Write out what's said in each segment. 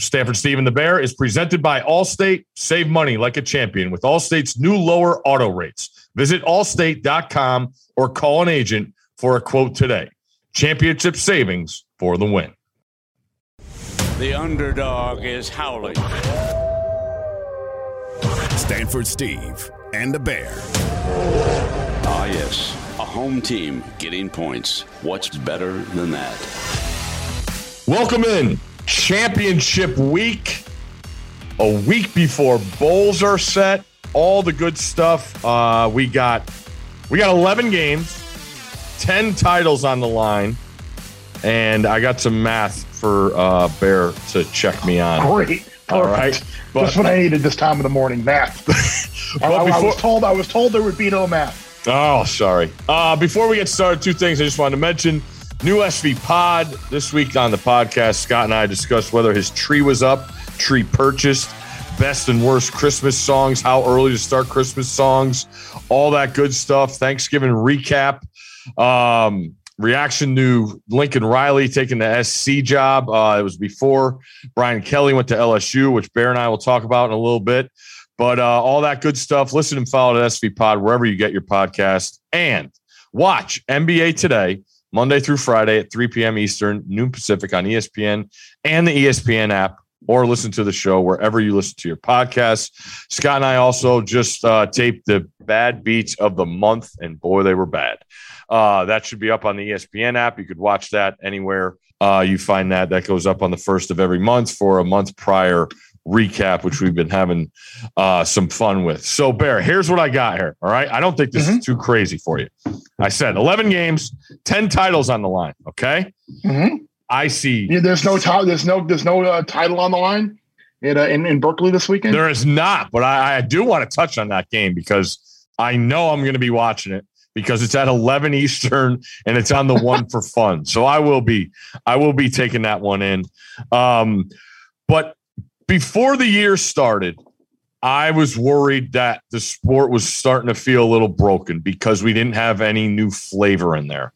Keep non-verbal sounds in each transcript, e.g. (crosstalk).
Stanford Steve and the Bear is presented by Allstate. Save money like a champion with Allstate's new lower auto rates. Visit allstate.com or call an agent for a quote today. Championship savings for the win. The underdog is howling. Stanford Steve and the Bear. Ah, yes. A home team getting points. What's better than that? Welcome in championship week, a week before bowls are set, all the good stuff. Uh, we got we got 11 games, 10 titles on the line, and I got some math for uh, Bear to check me on. Great. All right. But, That's what I needed this time of the morning. Math. (laughs) I, I, I was told I was told there would be no math. Oh, sorry. Uh, before we get started, two things I just wanted to mention. New SV Pod this week on the podcast. Scott and I discussed whether his tree was up, tree purchased, best and worst Christmas songs, how early to start Christmas songs, all that good stuff. Thanksgiving recap, um, reaction to Lincoln Riley taking the SC job. Uh, it was before Brian Kelly went to LSU, which Bear and I will talk about in a little bit. But uh, all that good stuff. Listen and follow the SV Pod wherever you get your podcast, and watch NBA today Monday through Friday at 3 p.m. Eastern, noon Pacific on ESPN and the ESPN app, or listen to the show wherever you listen to your podcast. Scott and I also just uh, taped the bad beats of the month, and boy, they were bad. Uh, that should be up on the ESPN app. You could watch that anywhere uh, you find that. That goes up on the first of every month for a month prior recap, which we've been having uh, some fun with. So, Bear, here's what I got here. All right. I don't think this mm-hmm. is too crazy for you. I said 11 games, 10 titles on the line. Okay. Mm-hmm. I see. Yeah, there's no title. There's no. There's no uh, title on the line in, uh, in in Berkeley this weekend. There is not, but I, I do want to touch on that game because I know I'm going to be watching it because it's at 11 Eastern and it's on the (laughs) one for fun. So I will be I will be taking that one in. Um, but before the year started, I was worried that the sport was starting to feel a little broken because we didn't have any new flavor in there.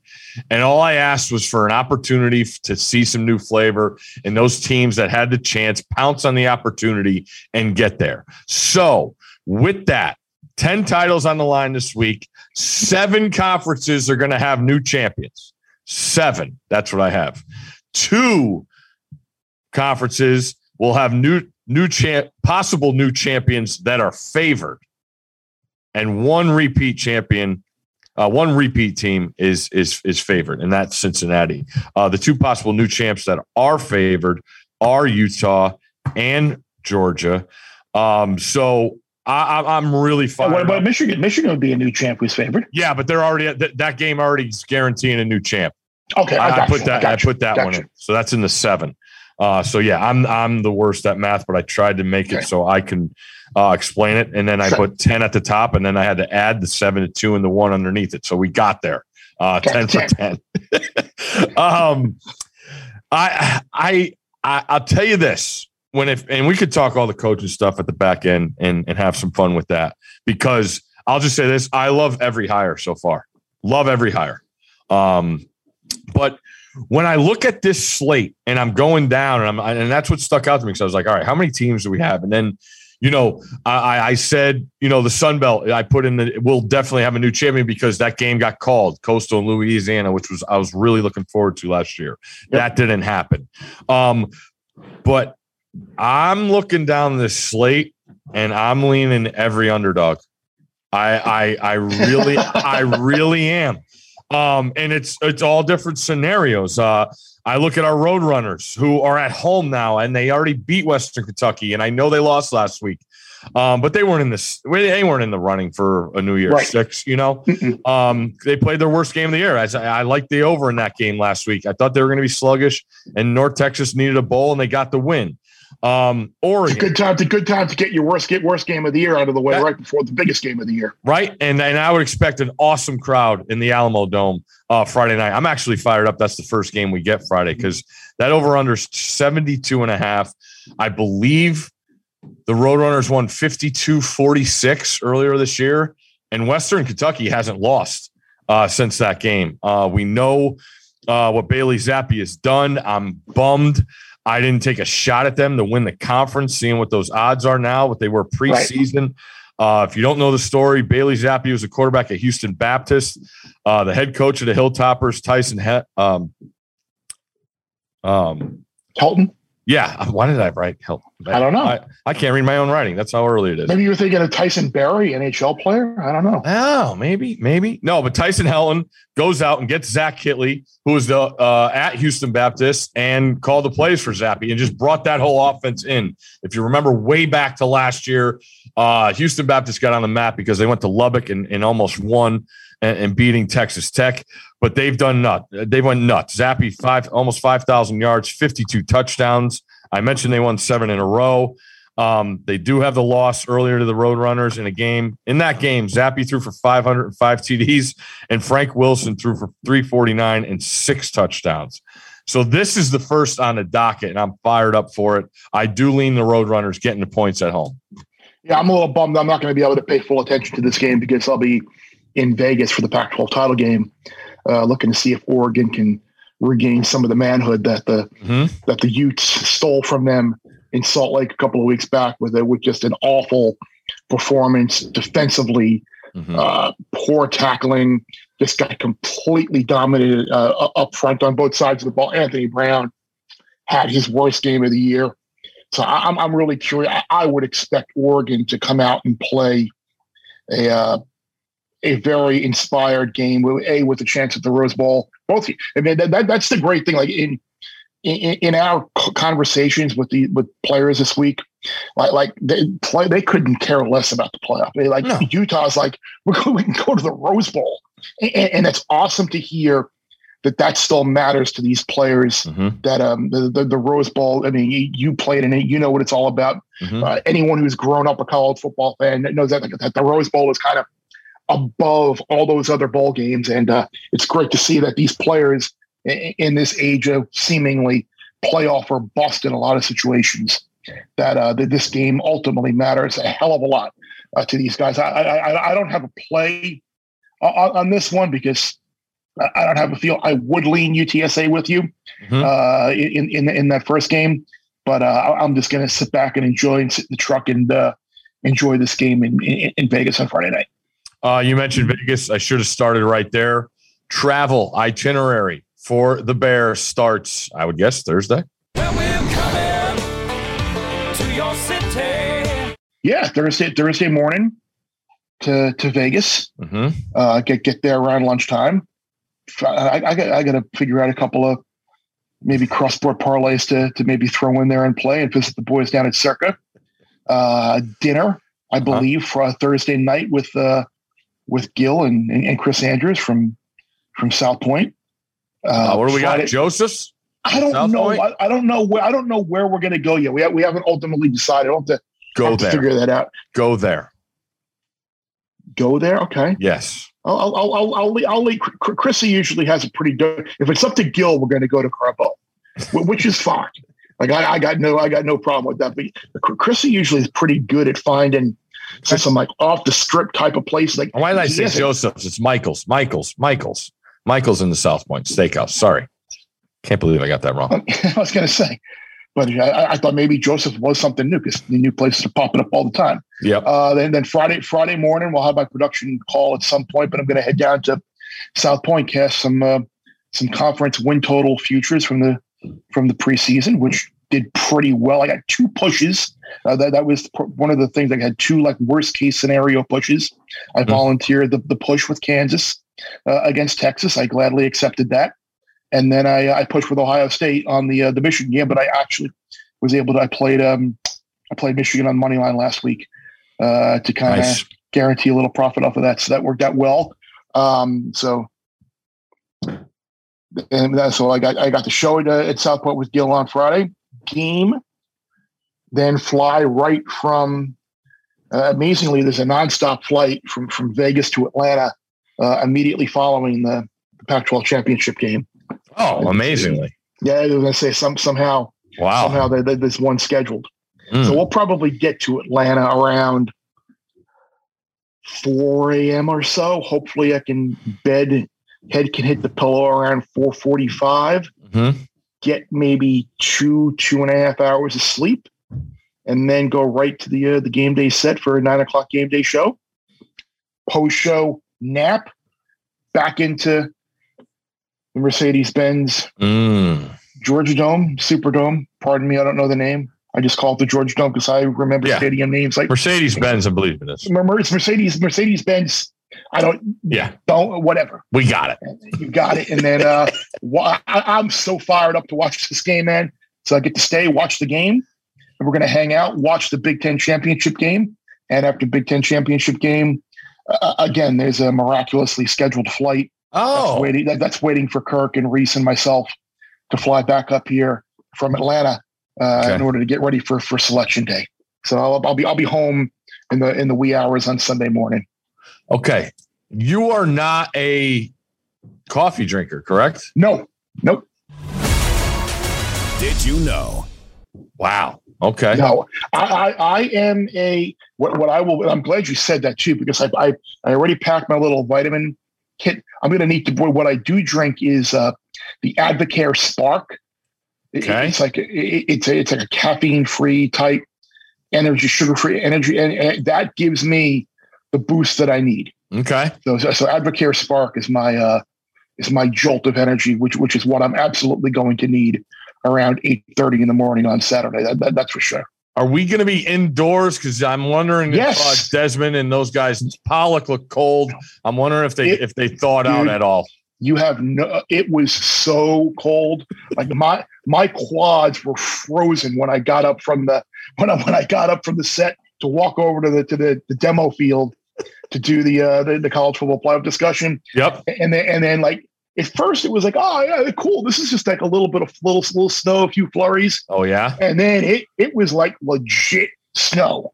And all I asked was for an opportunity to see some new flavor and those teams that had the chance pounce on the opportunity and get there. So, with that, 10 titles on the line this week, seven conferences are going to have new champions. Seven. That's what I have. Two conferences will have new new champ possible new champions that are favored and one repeat champion uh, one repeat team is is is favored and that's cincinnati uh, the two possible new champs that are favored are utah and georgia um, so I, am really fine. What about Michigan? Michigan would be a new champ who's favored. Yeah, but they're already that, that game already is guaranteeing a new champ. Okay, I, I put you. that. I, I put that one in. So that's in the seven. Uh, so yeah, I'm I'm the worst at math, but I tried to make okay. it so I can uh, explain it. And then I put ten at the top, and then I had to add the seven to two and the one underneath it. So we got there. Uh, ten for ten. (laughs) um, I I I I'll tell you this when if and we could talk all the coaching stuff at the back end and and have some fun with that because I'll just say this: I love every hire so far. Love every hire. Um, but when I look at this slate and I'm going down and I'm and that's what stuck out to me because I was like, all right, how many teams do we have? And then, you know, I, I said, you know, the Sun Belt, I put in the we'll definitely have a new champion because that game got called, Coastal and Louisiana, which was I was really looking forward to last year. Yep. That didn't happen. Um, but I'm looking down this slate and I'm leaning every underdog. I I I really I (laughs) really am. Um, and it's it's all different scenarios. Uh, I look at our road runners who are at home now, and they already beat Western Kentucky, and I know they lost last week, um, but they weren't in this. They weren't in the running for a New Year's right. Six. You know, um, they played their worst game of the year. I, I liked the over in that game last week. I thought they were going to be sluggish, and North Texas needed a bowl, and they got the win. Um, Oregon. A good time. A good time to get your worst get worst game of the year out of the way that, right before the biggest game of the year. Right, and and I would expect an awesome crowd in the Alamodome uh, Friday night. I'm actually fired up. That's the first game we get Friday because that over under 72 and a half. I believe the Roadrunners won 52 46 earlier this year, and Western Kentucky hasn't lost uh, since that game. Uh, we know uh, what Bailey Zappe has done. I'm bummed I didn't take a shot at them to win the conference, seeing what those odds are now, what they were preseason. Right. Uh, if you don't know the story, Bailey Zappe was a quarterback at Houston Baptist. Uh, the head coach of the Hilltoppers, Tyson he- um, um, Helton. Yeah. Why did I write help? I don't know. I, I, can't read my own writing. That's how early it is. Maybe you were thinking of Tyson Barrie, NHL player. I don't know. Oh, maybe, maybe. No, but Tyson Helton goes out and gets Zach Kittley, who was the uh, at Houston Baptist, and called the plays for Zappe and just brought that whole offense in. If you remember way back to last year, uh, Houston Baptist got on the map because they went to Lubbock and, and almost won and, and beating Texas Tech but they've done nuts. They went nuts. Zappe five almost five thousand yards, fifty two touchdowns. I mentioned they won seven in a row. Um, they do have the loss earlier to the Roadrunners in a game. In that game, Zappe threw for 505 TDs, and Frank Wilson threw for 349 and six touchdowns. So this is the first on the docket, and I'm fired up for it. I do lean the Roadrunners getting the points at home. Yeah, I'm a little bummed. I'm not going to be able to pay full attention to this game because I'll be in Vegas for the Pac-12 title game uh, looking to see if Oregon can regain some of the manhood that the mm-hmm. that the Utes stole from them in Salt Lake a couple of weeks back with it with just an awful performance defensively, mm-hmm. uh, poor tackling. This guy completely dominated uh, up front on both sides of the ball. Anthony Brown had his worst game of the year. So I'm, I'm really curious. I, I would expect Oregon to come out and play a uh, a very inspired game. With, a with a chance at the Rose Bowl. Both. I mean, that, that that's the great thing. Like in in, in our conversations with the with players this week, like like they play, they couldn't care less about the playoff. They like no. Utah's like (laughs) we can go to the Rose Bowl, and, and it's awesome to hear that that still matters to these players. Mm-hmm. That um the, the, the Rose Bowl. I mean, you, you, played in it. You know what it's all about. Mm-hmm. Uh, anyone who's grown up a college football fan knows that, that the Rose Bowl is kind of above all those other bowl games. And uh, it's great to see that these players in this age of seemingly playoff or bust in a lot of situations, that, uh, that this game ultimately matters a hell of a lot uh, to these guys. I, I, I don't have a play on, on, this one because I don't have a feel. I would lean UTSA with you mm-hmm. uh, in, in in that first game, but uh, I'm just going to sit back and enjoy and sit in the truck and uh, enjoy this game in, in, in Vegas on Friday night. Uh, you mentioned Vegas. I should have started right there. Travel itinerary for the Bear starts, I would guess, Thursday. Yeah, Thursday, Thursday morning to to Vegas. Mm-hmm. Uh, get get there around lunchtime. I, I, got I got to figure out a couple of maybe cross sport parlays to to maybe throw in there and play and visit the boys down at Circa. Uh, dinner, I uh-huh. believe, uh-huh. for a Thursday night with uh, with Gil and, and, and Chris Andrews from from South Point. Uh, uh, what do we Friday, got? Joseph's. I don't South know. I, I, don't know where. I don't know where we're going to go yet. We have, we haven't ultimately decided. I have to go have there. To figure that out. Go there. Go there. Okay. Yes. I'll I'll I'll I'll, I'll, I'll leave. Chrissy usually has a pretty good. If it's up to Gil, we're going to go to Carbo, which is fine. Like I, I got no I got no problem with that. But Chrissy usually is pretty good at finding so some like off the strip type of place. Like why did I say Joseph's? It's Michael's. Michael's. Michael's. Michael's in the South Point Steakhouse. Sorry, can't believe I got that wrong. (laughs) I was going to say, but I, I, thought maybe Joseph was something new because the new places are popping up all the time. Yeah. Uh, then then Friday Friday morning we'll have my production call at some point, but I'm going to head down to South Point cast some uh, some conference win total futures from the from the preseason, which did pretty well. I got two pushes. Uh, that that was one of the things. I had two like worst case scenario pushes. I mm-hmm. volunteered the, the push with Kansas uh, against Texas. I gladly accepted that, and then I, I pushed with Ohio State on the uh, the Michigan game. But I actually was able to. I played um I played Michigan on money line last week uh, to kind of nice. guarantee a little profit off of that. So that worked out well. Um, so and that's so I got I got the show at, uh, at South Point with Gil on Friday game, then fly right from. Uh, amazingly, there's a nonstop flight from from Vegas to Atlanta uh, immediately following the, the Pac-12 championship game. Oh, amazingly! Yeah, I was going to say some somehow. Wow. Somehow they, they, there's one scheduled, mm. so we'll probably get to Atlanta around 4 a.m. or so. Hopefully, I can bed head can hit the pillow around 4:45. Mm-hmm get maybe two, two and a half hours of sleep, and then go right to the uh, the game day set for a nine o'clock game day show. Post show nap, back into the Mercedes Benz Mm. Georgia Dome, Superdome. Pardon me, I don't know the name. I just call it the Georgia Dome because I remember Yeah. stadium names like Mercedes Benz, I believe in this. Mer- Mercedes Mercedes Benz. I don't Yeah, don't whatever. we got it. You got it. And then uh, I, I'm so fired up to watch this game, man. So I get to stay, watch the game, we're going to hang out, watch the Big Ten championship game. And after Big Ten championship game, uh, again, there's a miraculously scheduled flight that's Oh, waiting. That, that's waiting for Kirk and Reese and myself to fly back up here from Atlanta uh, Okay. in order to get ready for for selection day. So I'll, I'll be I'll be home in the in the wee hours on Sunday morning. okay. You are not a coffee drinker, correct? No, nope, Did you know? Wow. Okay. no. I, I I am a what what I will. I'm glad you said that too because I I, I already packed my little vitamin kit. I'm going to need to. boy, What I do drink is uh, the Advocare Spark. Okay. It's like it, it's a, it's like a caffeine free type energy, sugar free energy, and, and that gives me the boost that I need. Okay. So so, so Advocare Spark is my uh, is my jolt of energy, which which is what I'm absolutely going to need around eight thirty in the morning on Saturday. That, that- that's for sure. Are we going to be indoors? Because I'm wondering Yes. if uh, Desmond and those guys, Pollack look cold. I'm wondering if they It- if they thawed out at all. You have no. It was so cold. Like my my quads were frozen when I got up from the when I when I got up from the set to walk over to the to the, the demo field to do the uh the, the college football playoff discussion. Yep. And then and then like at first it was like, oh yeah, cool. This is just like a little bit of little little snow, a few flurries. Oh yeah. and then it it was like legit snow.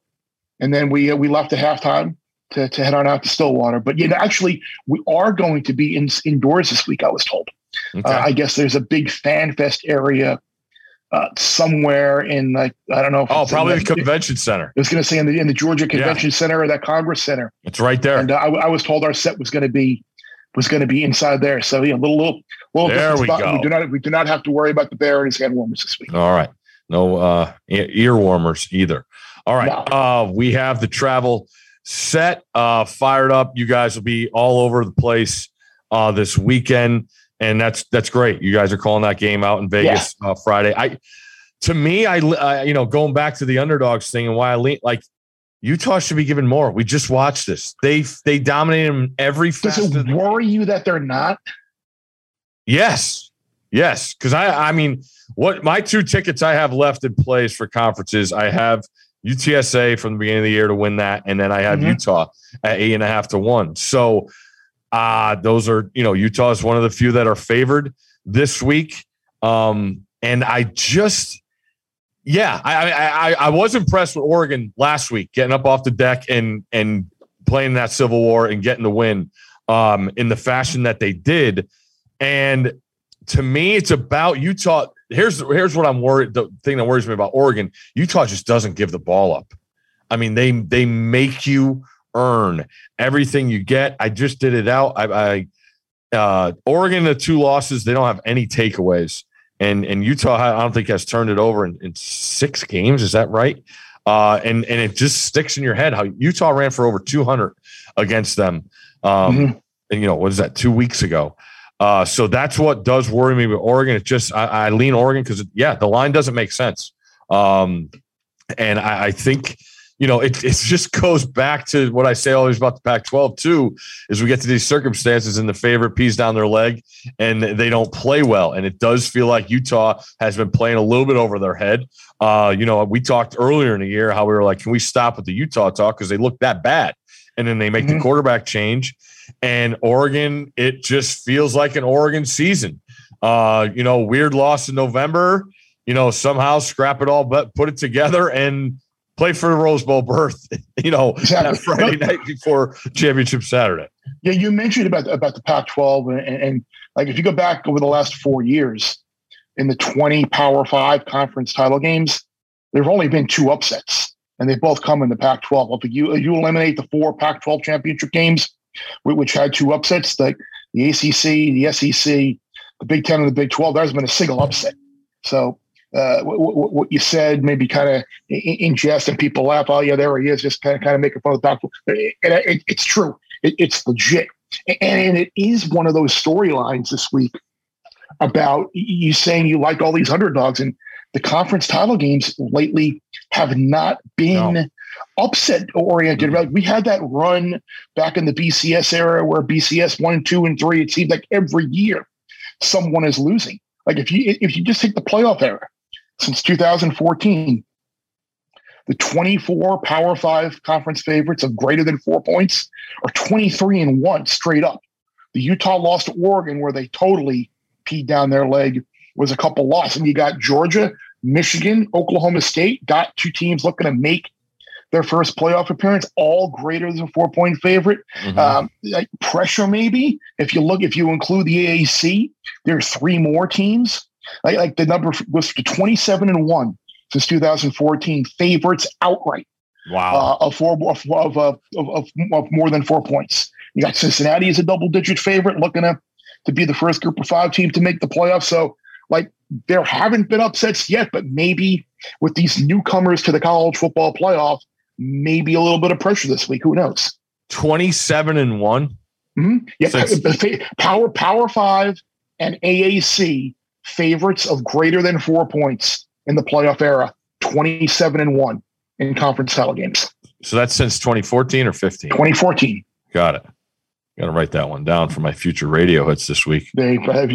And then we uh, we left at halftime to, to head on out to Stillwater. But you know, actually, we are going to be in, indoors this week. I was told. Okay. Uh, I guess there's a big fan fest area uh, somewhere in like I don't know. If oh, probably the convention center. I was going to say in the in the Georgia Convention Center or that Congress Center. It's right there. And uh, I, I was told our set was going to be was going to be inside there. So yeah, a little little little There we spot. go. We do not we do not have to worry about the bear and his hand warmers this week. All right. No uh ear warmers either. All right. No. Uh we have the travel set uh fired up. You guys will be all over the place uh this weekend and that's that's great. You guys are calling that game out in Vegas uh, Friday. I to me I, I you know going back to the underdogs thing and why I lean like Utah should be given more. We just watched this. They they dominated them every Does it worry you that they're not? Yes. Yes. Cause I I mean, what my two tickets I have left in place for conferences, I have UTSA from the beginning of the year to win that, and then I have Mhm. Utah at eight and a half to one. So uh those are, you know, Utah is one of the few that are favored this week. Um, and I just yeah, I I I, was impressed with Oregon last week, getting up off the deck and and playing that civil war and getting the win um in the fashion that they did. And to me, it's about Utah. Here's here's what I'm worried. The thing that worries me about Oregon, Utah just doesn't give the ball up. I mean, they they make you earn everything you get. I just did it out. I, I uh, Oregon the two losses. They don't have any takeaways, and and Utah I don't think has turned it over in, in six games. Is that right? Uh, and and it just sticks in your head how Utah ran for over 200 against them. Um, Mhm. and you know what is that two weeks ago? Uh, so that's what does worry me with Oregon. It's just I, I lean Oregon because yeah, the line doesn't make sense. Um, and I, I think you know it it just goes back to what I say always about the Pac-12 too. Is we get to these circumstances and the favorite pees down their leg and they don't play well, and it does feel like Utah has been playing a little bit over their head. Uh, you know, we talked earlier in the year how we were like, can we stop with the Utah talk because they look that bad, and then they make the Mhm. quarterback change and Oregon, it just feels like an Oregon season. Uh, you know, weird loss in November, you know, somehow scrap it all, but put it together and play for the Rose Bowl berth, (laughs) you know, (laughs) Exactly. that Friday night before championship Saturday. Yeah, you mentioned about about the Pac-12, and, and like if you go back over the last four years, in the 20 Power Five conference title games, there've only been two upsets, and they both come in the Pac-12. If you you eliminate the four Pac-12 championship games, which had two upsets, like the ACC, the SEC, the Big Ten, and the Big 12, there hasn't been a single upset So uh, what, what, you said, maybe kind of in jest, and people laugh. Oh, yeah, there he is, just kind of kind of making fun of the doctor. It, it, it's true. It, it's legit, and it is one of those storylines this week about you saying you like all these underdogs, and the conference title games lately have not been. No. Upset oriented. Like we had that run back in the BCS era where BCS one, two, and three. It seemed like every year someone is losing. Like if you if you just take the playoff era, since 2014. The 24 Power Five conference favorites of greater than four points are 23 and one straight up. The Utah lost to Oregon, where they totally peed down their leg, was a couple losses. And you got Georgia, Michigan, Oklahoma State, got two teams looking to make their first playoff appearance, all greater than four point favorite. Mm-hmm. Um, like pressure, maybe. If you look, if you include the AAC, there's three more teams like, like the number was 27 and one since 2014, favorites outright. Wow. Uh, of, four, of, of, of, of, of more than four points. You got Cincinnati as a double digit favorite, looking to, to be the first group of five team to make the playoffs. So, like, there haven't been upsets yet, but maybe with these newcomers to the college football playoff, maybe a little bit of pressure this week. Who knows? 27 and one. Mm-hmm. Yeah. Power, power five and AAC favorites of greater than four points in the playoff era, 27 and one in conference title games. So that's since 2014 or 15? 2014. Got it. Got to write that one down for my future radio hits this week. They, uh,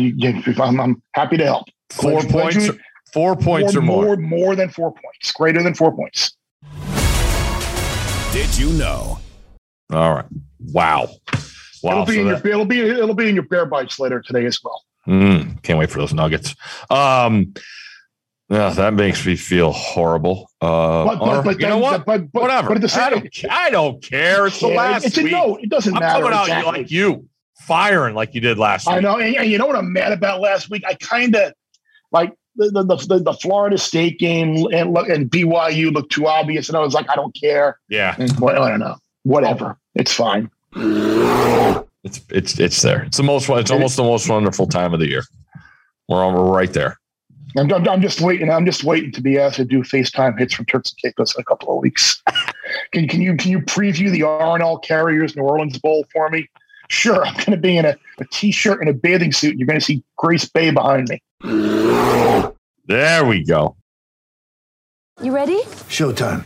I'm, I'm happy to help. Four glad, points. Glad four points more, or more. more. More than four points. Greater than four points. Did you know? All right. Wow. Wow. It'll be, so in that, your, it'll be it'll be in your bear bites later today as well. Mm, can't wait for those nuggets. Um, yeah, that makes me feel horrible. Uh, but, but, but you know what? But, but Whatever. But same, I, don't, I don't care. It's the last it's a, week. No, it doesn't I'm matter. coming out exactly. like you, firing like you did last week. I week. know. And, and, you know what I'm mad about last week? I kind of like the, the, the, the, Florida State game and, look and BYU looked too obvious. And I was like, I don't care. Yeah. And, well, I don't know. Whatever. It's fine. It's it's it's there. It's the most. It's almost the most wonderful time of the year. We're on, we're right there. I'm, I'm, just waiting. I'm just waiting to be asked to do FaceTime hits from Turks and Caicos in a couple of weeks. (laughs) can, can you can you preview the R+L Carriers New Orleans Bowl for me? Sure, I'm going to be in a, a t-shirt and a bathing suit. And you're going to see Grace Bay behind me. There we go. You ready? Showtime.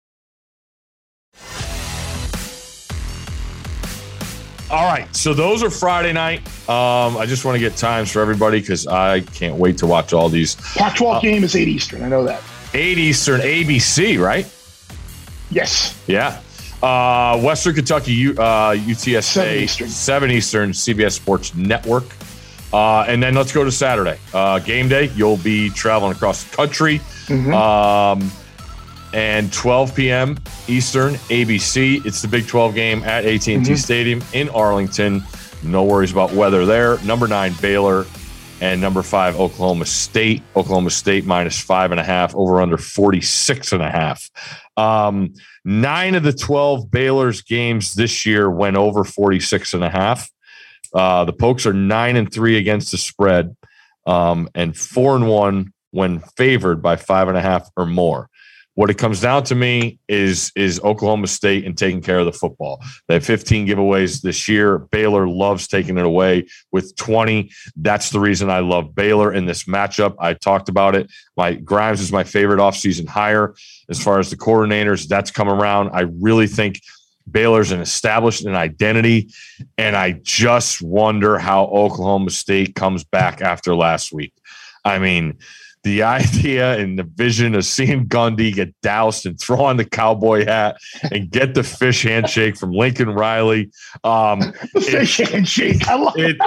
All right, so those are Friday night. Um, I just want to get times for everybody because I can't wait to watch all these. Pac-12 uh, game is eight Eastern. I know that. Eight Eastern, ABC, right? Yes. Yeah. Uh, Western Kentucky, uh, UTSA, seven Eastern. seven Eastern, CBS Sports Network. Uh, and then let's go to Saturday. Uh, game day, you'll be traveling across the country. Mm-hmm. Um, and 12 p.m. Eastern, ABC. It's the Big 12 game at AT&T mm-hmm. Stadium in Arlington. No worries about weather there. Number nine, Baylor, and number five, Oklahoma State. Oklahoma State minus five and a half, over under 46 and a half. Um, nine of the 12 Baylor's games this year went over 46 and a half. Uh, the Pokes are nine and three against the spread, um, and four and one when favored by five and a half or more. What it comes down to me is is Oklahoma State and taking care of the football. They have 15 giveaways this year. Baylor loves taking it away with 20. That's the reason I love Baylor in this matchup. I talked about it. My Grimes is my favorite offseason hire as far as the coordinators. That's come around. I really think Baylor's an established an identity, and I just wonder how Oklahoma State comes back after last week. I mean, the (laughs) idea and the vision of seeing Gundy get doused and throw on the cowboy hat and get the fish handshake from Lincoln Riley. Um, (laughs) Fish handshake. I love it,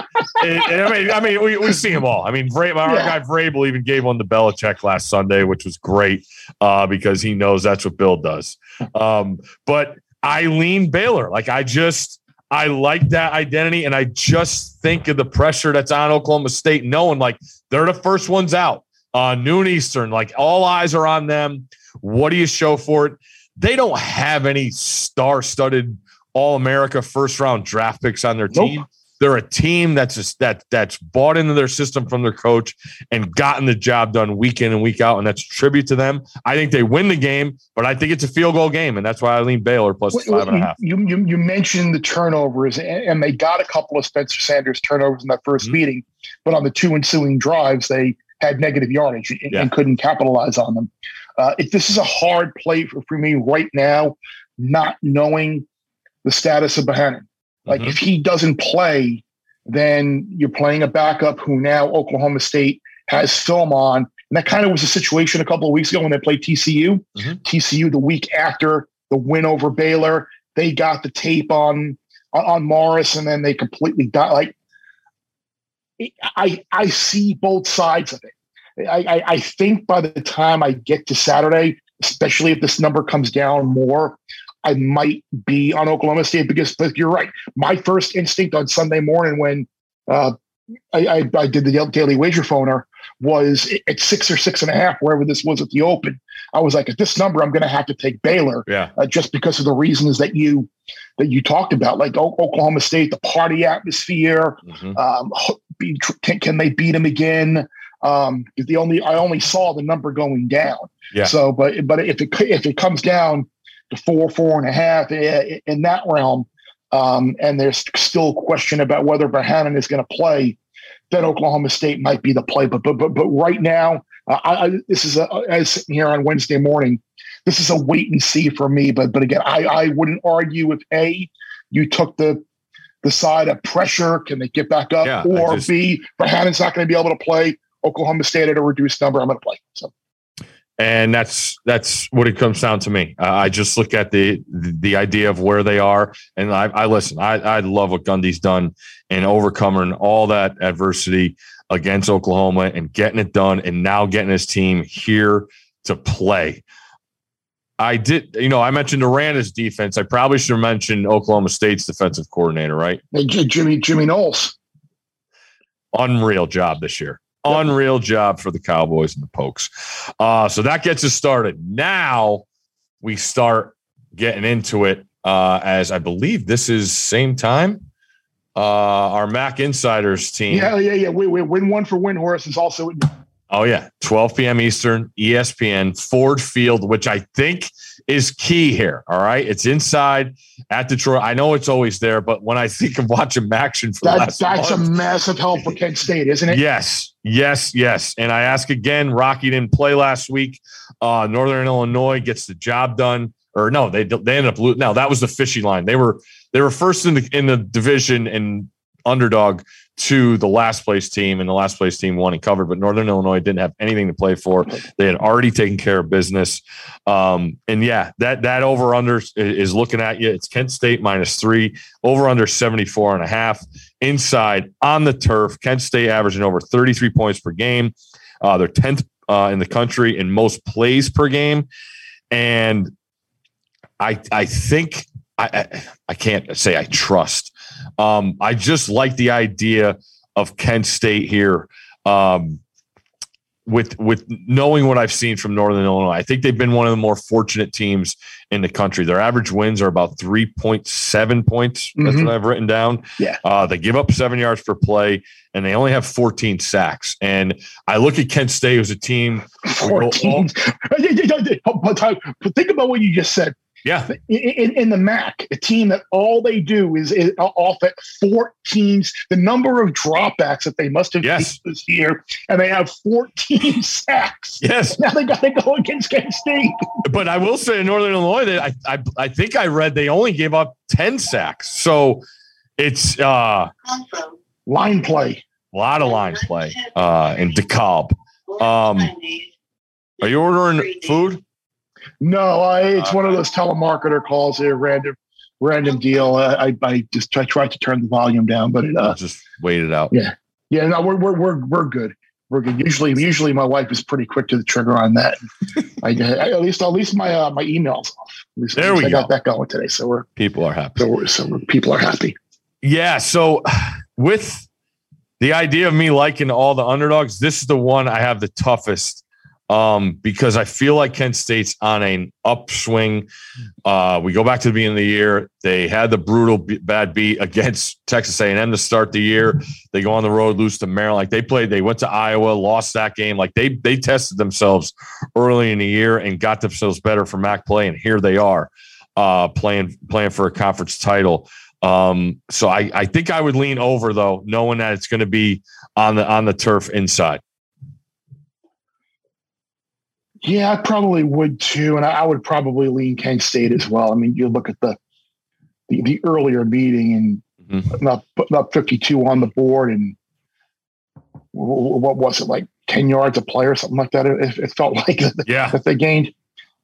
it, I mean, I mean, we, we see them all. I mean, Vra- our Yeah. guy Vrabel even gave one to Belichick last Sunday, which was great uh, because he knows that's what Bill does. Um, but Eileen Baylor. Like I just, I like that identity, and I just think of the pressure that's on Oklahoma State, knowing like they're the first ones out, uh, noon Eastern. Like all eyes are on them. What do you show for it? They don't have any star-studded All-America first-round draft picks on their Nope. team. They're a team that's just that that's bought into their system from their coach and gotten the job done week in and week out, and that's a tribute to them. I think they win the game, but I think it's a field goal game, and that's why I lean Baylor plus Wait, five and a you- You, you you mentioned the turnovers, and, they got a couple of Spencer Sanders turnovers in that 1st Mhm. meeting, but on the two ensuing drives, they had negative yardage and, Yeah. and couldn't capitalize on them. Uh, if this is a hard play for, for me right now, not knowing the status of Bohanon. Like Mhm. if he doesn't play, then you're playing a backup who now Oklahoma State has film on. And that kind of was the situation a couple of weeks ago when they played TCU. Mhm. TCU the week after the win over Baylor, they got the tape on on, on Morris, and then they completely died. like. I I see both sides of it. I, I I think by the time I get to Saturday, especially if this number comes down more, I might be on Oklahoma State because but you're right. My first instinct on Sunday morning when uh, I, I, I did the daily wager phoner was at six or six and a half, wherever this was at the open. I was like, at this number, I'm going to have to take Baylor Yeah, uh, just because of the reasons that you that you talked about, like O- Oklahoma State, the party atmosphere. Mhm. Um, ho- be, can, can they beat them again? Um, the only I only saw the number going down. Yeah. So, but but if it if it comes down to four four and a half i- in that realm, um, and there's still question about whether Bohanon is going to play, then Oklahoma State might be the play. But but but but right now, uh, I, this is a, as sitting here on Wednesday morning. This is a wait and see for me. But but again, I I wouldn't argue if a you took the the side of pressure. Can they get back up? Yeah, or just- B, Bohanon's not going to be able to play. Oklahoma State at a reduced number. I'm going to play. So and that's that's what it comes down to me. Uh, I just look at the the idea of where they are, and I, I listen. I, I love what Gundy's done in overcoming all that adversity against Oklahoma and getting it done, and now getting his team here to play. I did, you know, I mentioned Aranda's defense. I probably should have mentioned Oklahoma State's defensive coordinator, right? Hey, Jimmy Jimmy Knowles. unreal job this year. Unreal job for the Cowboys and the Pokes. Uh, so that gets us started. Now we start getting into it uh, as I believe this is same time. Uh, our Mac Insiders team. Yeah, yeah, yeah. We, we win one for Windhorse is also Oh yeah, 12 p.m. Eastern, ESPN, Ford Field, which I think is key here. All right, it's inside at Detroit. I know it's always there, but when I (laughs) think of watching action for the that, last that's a massive help for Kent State, isn't it? Yes, yes, yes. And I ask again, Rocky didn't play last week. Uh, Northern Illinois gets the job done. Or no, they they ended up losing. No, that was the fishy line. They were they were first in the in the division and underdog to the last place team, and the last place team won and covered. But Northern Illinois didn't have anything to play for. They had already taken care of business. Um, and yeah, that that over under is looking at you. It's Kent State minus three, over under 74 and a half inside on the turf. Kent State averaging over 33 points per game. Uh, they're 10th uh, in the country in most plays per game. And I I think I I, I can't say I trust. Um, I just like the idea of Kent State here. Um, with with knowing what I've seen from Northern Illinois, I think they've been one of the more fortunate teams in the country. Their average wins are about three point seven points. That's Mhm. what I've written down. Yeah. uh, they give up seven yards per play, and they only have fourteen sacks. And I look at Kent State as a team. Fourteen. (laughs) Think about what you just said. Yeah, In, in, the MAC, a team that all they do is, is off at 14, the number of dropbacks that they must have Yes. this year, and they have 14 (laughs) sacks. yes. Now they got to go against Kent State. But I will say in Northern Illinois that I, I I think I read they only gave up ten sacks. So it's uh, Line play. a lot of line play uh, in DeKalb. Um, are you ordering food? No, I, it's one of those telemarketer calls. A random, random deal. I, I, I just try, tried to turn the volume down, but it, uh, just wait it out. Yeah. yeah, no, we're we're we're we're good. We're good. Usually, usually my wife is pretty quick to the trigger on that. I, I at least at least my uh, my emails off. Least, There we I got that going today, so we're People are happy. so we're, so we're, people are happy. Yeah. So with the idea of me liking all the underdogs, this is the one I have the toughest um, because I feel like Kent State's on an upswing. Uh, we go back to the beginning of the year. They had the brutal b- bad beat against (laughs) Texas A&M to start the year. They go on the road, lose to Maryland. Like they played, they went to Iowa, lost that game. Like they they tested themselves early in the year and got themselves better for MAC play, and here they are uh, playing playing for a conference title. Um, so I, I think I would lean over though, knowing that it's going to be on the on the turf inside. Yeah, I probably would too, and I, I would probably lean Kent State as well. I mean, you look at the the, the earlier meeting and Mhm. putting up putting up fifty two on the board, and wh- wh- what was it like ten yards a play or something like that? It, it felt (laughs) like Yeah, that they gained. I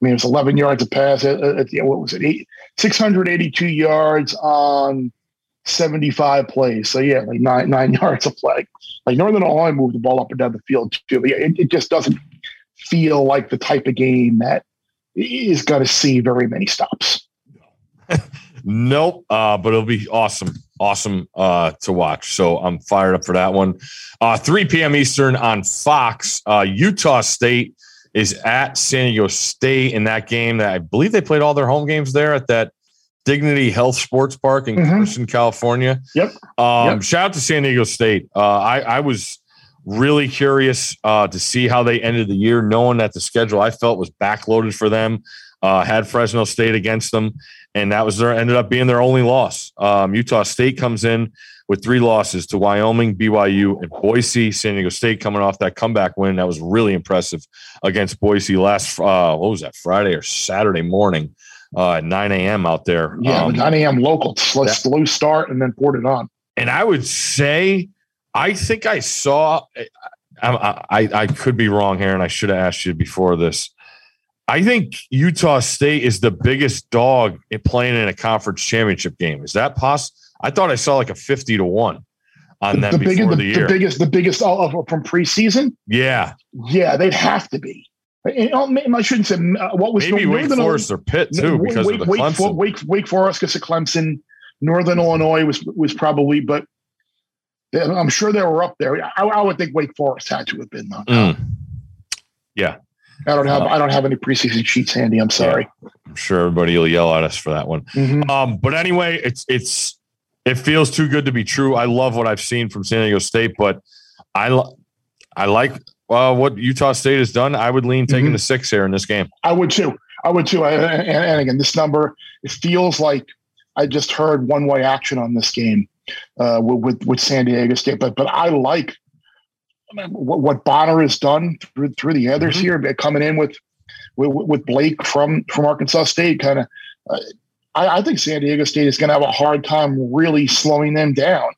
mean, it was 11 yards a pass. At, at the, what was it? Eight, 682 yards on 75 plays. So yeah, like nine nine (laughs) yards a play. Like Northern Illinois moved the ball up and down the field too. But yeah, it, it just doesn't feel like the type of game that is going to see very many stops. (laughs) nope. Uh, but it'll be awesome, awesome uh, to watch. So I'm fired up for that one. Uh, 3 p.m. Eastern on Fox. Uh, Utah State is at San Diego State in that game. That I believe they played all their home games there at that Dignity Health Sports Park in. Carson, California. Yep. Um, Yep. Shout out to San Diego State. Uh, I, I was really curious uh, to see how they ended the year, knowing that the schedule I felt was backloaded for them. Uh, had Fresno State against them, and that was their ended up being their only loss. Um, Utah State comes in with three losses to Wyoming, BYU, and Boise. San Diego State coming off that comeback win that was really impressive against Boise last uh, what was that Friday or Saturday morning uh, at 9 a.m. out there. Yeah, Um, 9 a.m. local, slow, slow start and then poured it on. and I would say, I think I saw. I, I I could be wrong here, and I should have asked you before this. I think Utah State is the biggest dog in playing in a conference championship game. Is that possible? I thought I saw like a fifty to one on them the, before biggest, the, the, year. the biggest, the biggest all of, from preseason. yeah, Yeah, they'd have to be. And, oh, I shouldn't say uh, what was maybe Wake Northern- Forest or Pitt too, because Wake, of the Wake, Clemson. For- Wake, Wake Forest gets a Clemson. Northern Illinois was was probably, but I'm sure they were up there. I, I would think Wake Forest had to have been though. Mm, I don't have Uh, I don't have any preseason sheets handy. I'm sorry. I'm sure everybody will yell at us for that one. Mhm. Um, but anyway, it's it's it feels too good to be true. I love what I've seen from San Diego State, but I li- I like uh, what Utah State has done. I would lean taking Mhm. the six here in this game. I would too. I would too. I- And, and again, this number it feels like I just heard one way action on this game uh, with, with San Diego State. But but I like what, what Bonner has done through through the others Mhm. here, coming in with with, with Blake from from Arkansas State. Kind of, uh, I, I think San Diego State is going to have a hard time really slowing them down.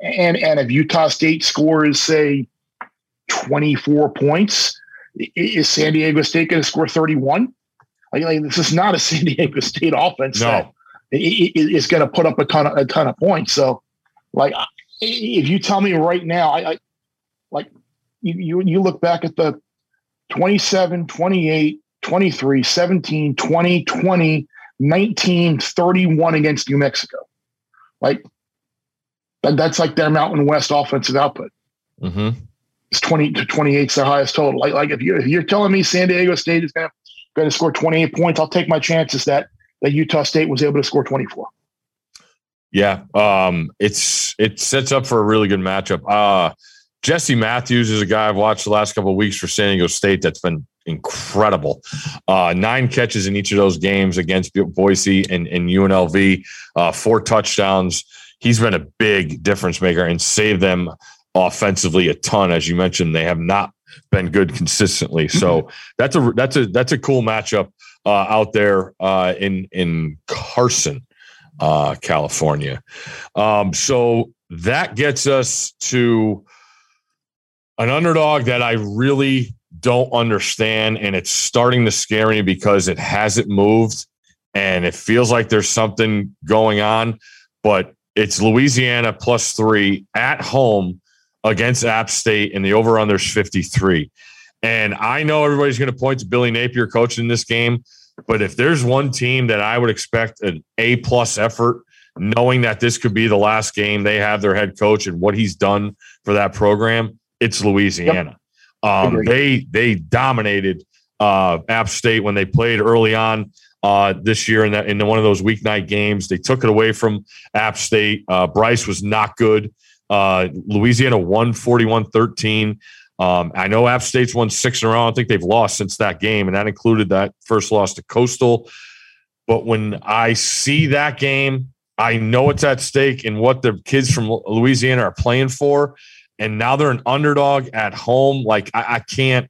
And and if Utah State scores say twenty four points, is San Diego State going to score thirty one? Like, like this is not a San (laughs) Diego State offense No. that is going to put up a ton of a ton of points. So, like, if you tell me right now, I, I like you, you you look back at the 27, 28, 23, 17, 20, 20, 19, 31 against New Mexico. Like that, that's like their Mountain West offensive output. Mm-hmm. It's 20 to 28 is their highest total. Like, like if you if you're telling me San Diego State is gonna gonna score 28 points, I'll take my chances that that Utah State was able to score 24. Yeah, um, it's it sets up for a really good matchup. Uh, Jesse Matthews is a guy I've watched the last couple of weeks for San Diego State. That's been incredible. Uh, nine catches in each of those games against Boise and, and UNLV, uh, four touchdowns. He's been a big difference maker and saved them offensively a ton. As you mentioned, they have not been good consistently. So that's a that's a that's a cool matchup uh, out there uh, in in Carson uh, California. Um, so that gets us to an underdog that I really don't understand, and it's starting to scare me because it hasn't moved, and it feels like there's something going on. But it's Louisiana plus three at home against App State, and the over unders 53. And I know everybody's going to point to Billy Napier coaching this game, but if there's one team that I would expect an A plus effort, knowing that this could be the last game they have their head coach and what he's done for that program, it's Louisiana. Yep. Um, they they dominated uh, App State when they played early on uh, this year in that in one of those weeknight games. They took it away from App State. Uh, Brice was not good. Uh, Louisiana won 41 13. Um, I know App State's won six in a row. I think they've lost since that game, and that included that first loss to Coastal. But when I see that game, I know it's at stake and what the kids from Louisiana are playing for. And now they're an underdog at home. Like I, I can't,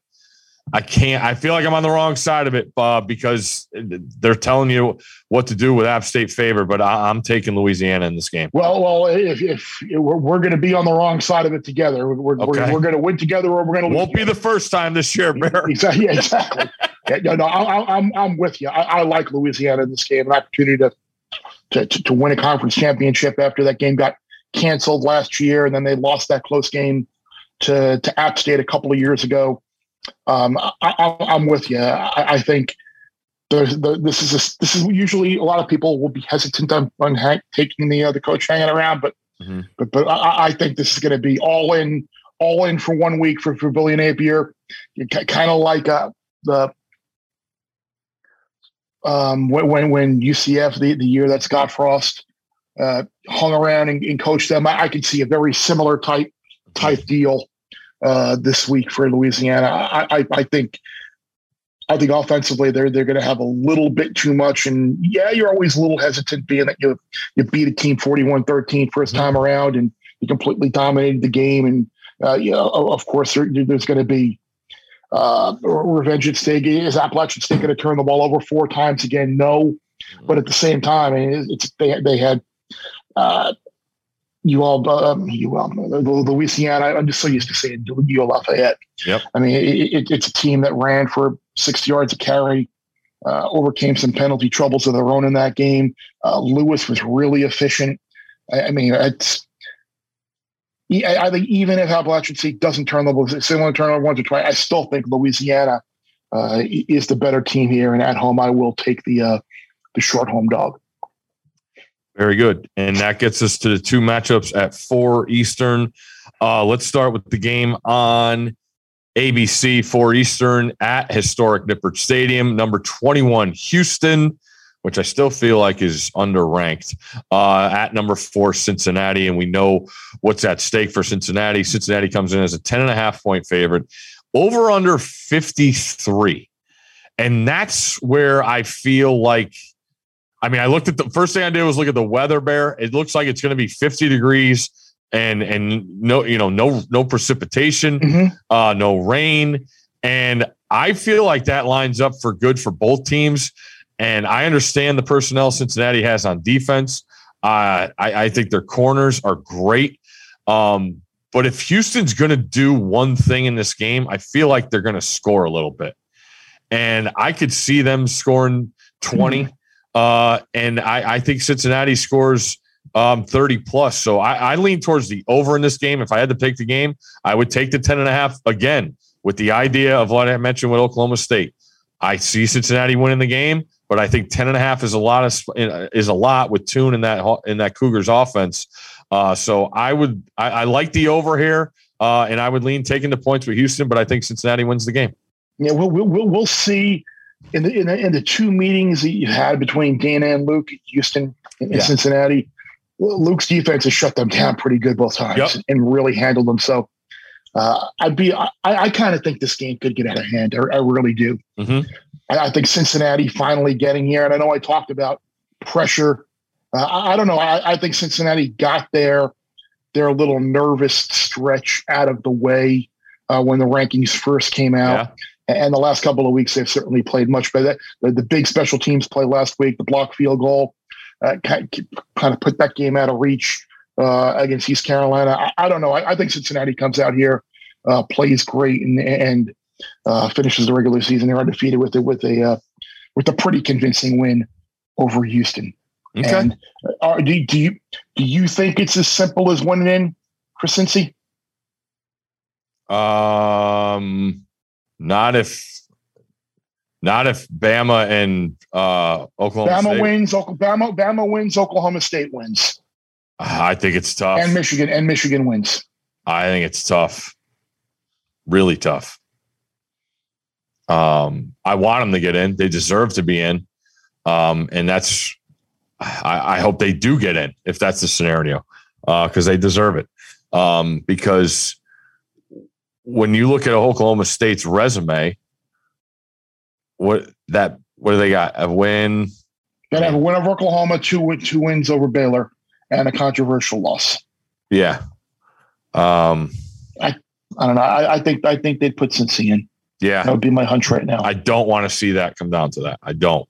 I can't. I feel like I'm on the wrong side of it, Bob, because they're telling you what to do with App State favor. But I, am taking Louisiana in this game. Well, well, if, if we're, we're going to be on the wrong side of it together, we're, okay. we're, we're going to win together, or we're going to lose. won't be the first time this year, Bear. (laughs) Exactly. Yeah, exactly. yeah, no, I, am I'm, I'm with you. I, I, like Louisiana in this game, an opportunity to, to to to win a conference championship after that game got canceled last year, and then they lost that close game to to App State a couple of years ago um, I, am with you. I, I think the, this is a, this is usually a lot of people will be hesitant on, on hang, taking the uh, the coach hanging around, but mm-hmm. but but I, I, think this is going to be all in all in for one week for for Billy Napier, kind of like uh, the um, when when UCF the, the year that Scott Frost uh, hung around and, and coached them, I, I could see a very similar type type deal uh, this week for Louisiana. I, I, I think I think offensively they're they're going to have a little bit too much. And yeah, you're always a little hesitant being that you you beat a team 41-13 first time mm-hmm. around and you completely dominated the game. And uh, you know, of course, there, there's going to be uh, revenge at stake. Is Appalachian State going to turn the ball over four times again? No. But at the same time, I mean, it's they they had uh, you all, um, you all, Louisiana. I'm just so used to saying UL Lafayette. Yep. I mean, it, it, it's a team that ran for 60 yards of carry, uh, overcame some penalty troubles of their own in that game. Uh, Lewis was really efficient. I, I mean, it's. I think even if Appalachian State doesn't turn the ball, similar turnover once or twice, I still think Louisiana uh, is the better team here. And at home, I will take the uh, the short home dog. Very good. And that gets us to the two matchups at four Eastern. Uh, let's start with the game on ABC, four Eastern at historic Nippert Stadium. Number 21, Houston, which I still feel like is underranked, uh, at number four, Cincinnati. And we know what's at stake for Cincinnati. Cincinnati comes in as a 10 and a half point favorite, over under 53. And that's where I feel like – I mean, I looked at the first thing I did was look at the weather bear. It looks like it's going to be 50 degrees and and no, you know, no no precipitation, mm-hmm. uh, no rain. And I feel like that lines up for good for both teams. And I understand the personnel Cincinnati has on defense. Uh, I, I think their corners are great. Um, but if Houston's going to do one thing in this game, I feel like they're going to score a little bit. And I could see them scoring 20. Mm-hmm. Uh, and I, I think Cincinnati scores um, 30 plus. So I, I, lean towards the over in this game. If I had to pick the game, I would take the 10 and a half again with the idea of what I mentioned with Oklahoma State. I see Cincinnati winning the game, but I think 10 and a half is a lot of is a lot with Tune in that in that Cougars offense. Uh, so I would I, I, like the over here, uh, and I would lean taking the points with Houston, but I think Cincinnati wins the game. Yeah, we'll we'll, we'll see in the, in the, in the two meetings that you had between Dana and Luke, Houston and yeah. Cincinnati, Luke's defense has shut them down pretty good both times yep. and really handled them. So uh, I'd be I, I kind of think this game could get out of hand. I, I really do. Mm-hmm. I, I, think Cincinnati finally getting here, and I know I talked about pressure. Uh, I, don't know. I, think Cincinnati got their their little nervous stretch out of the way uh, when the rankings first came out. Yeah. And the last couple of weeks, they've certainly played much better. The, the big special teams play last week, the block field goal, uh, kind, of put that game out of reach uh, against East Carolina. I, I don't know. I, I, think Cincinnati comes out here uh, plays great and and uh, finishes the regular season. They're undefeated with it with a uh, with a pretty convincing win over Houston. Okay. And uh, do, do you do you think it's as simple as winning in for Cincy? Um, not if, not if Bama and uh, Oklahoma Bama State. wins. Oklahoma, Bama wins. Oklahoma State wins, I think it's tough. and Michigan and Michigan wins. I think it's tough, really tough. Um, I want them to get in. They deserve to be in, um, and that's. I, I hope they do get in if that's the scenario, Uh, because they deserve it. Um, because when you look at Oklahoma State's resume, what that what do they got? A win. Then have a win over Oklahoma, two win- two wins over Baylor, and a controversial loss. Yeah. Um, I I don't know. I, I think I think they'd put Cincy in. yeah. That would be my hunch right now. I don't want to see that come down to that. I don't.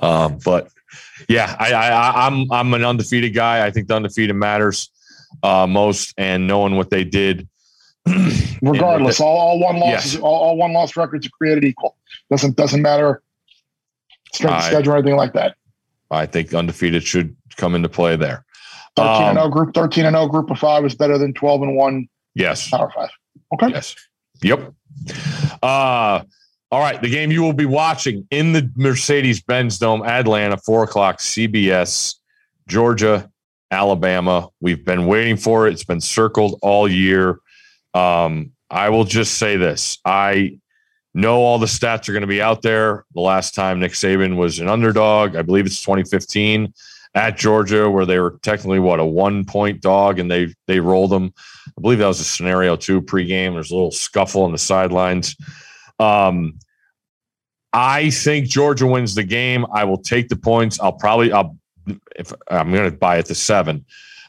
Um, but yeah, I, I, I- I'm I'm an undefeated guy. I think the undefeated matters uh, most, and knowing what they did. (clears throat) Regardless, all, all one Yes. losses, all, all one loss records are created equal. Doesn't doesn't matter strength of I- schedule or anything like that. I think undefeated should come into play there. Thirteen and Um, zero group, thirteen and zero group of five is better than twelve and one Yes. power five. Okay, Yes. Yep. Uh, all right. The game you will be watching in the Mercedes Benz Dome, Atlanta, four o'clock, CBS, Georgia, Alabama. We've been waiting for it. It's been circled all year. Um, I will just say this. I know all the stats are going to be out there. The last time Nick Saban was an underdog, I believe it's 2015 at Georgia, where they were technically what a one point dog and they they rolled them. I believe that was a scenario too pregame. There's a little scuffle on the sidelines. Um, I think Georgia wins the game. I will take the points. I'll probably I'll if I'm going to buy it to seven.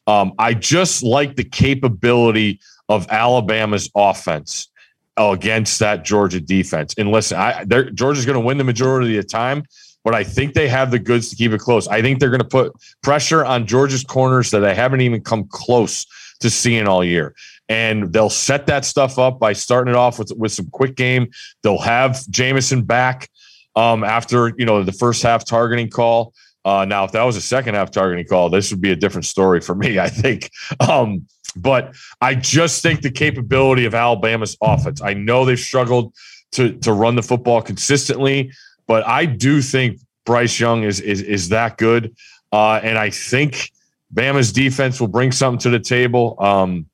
Um, I just like the capability of Alabama's offense against that Georgia defense. And listen, I Georgia's going to win the majority of the time, but I think they have the goods to keep it close. I think they're going to put pressure on Georgia's corners that I haven't even come close to seeing all year. And they'll set that stuff up by starting it off with, with some quick game. They'll have Jameson back um, after you know the first half targeting call. Uh, now, if that was a second half targeting call, this would be a different story for me, (laughs) I think. Um, but I just think the capability of Alabama's offense. I know they've struggled to to run the football consistently, but I do think Bryce Young is is is that good, uh, and I think Bama's defense will bring something to the table. Um,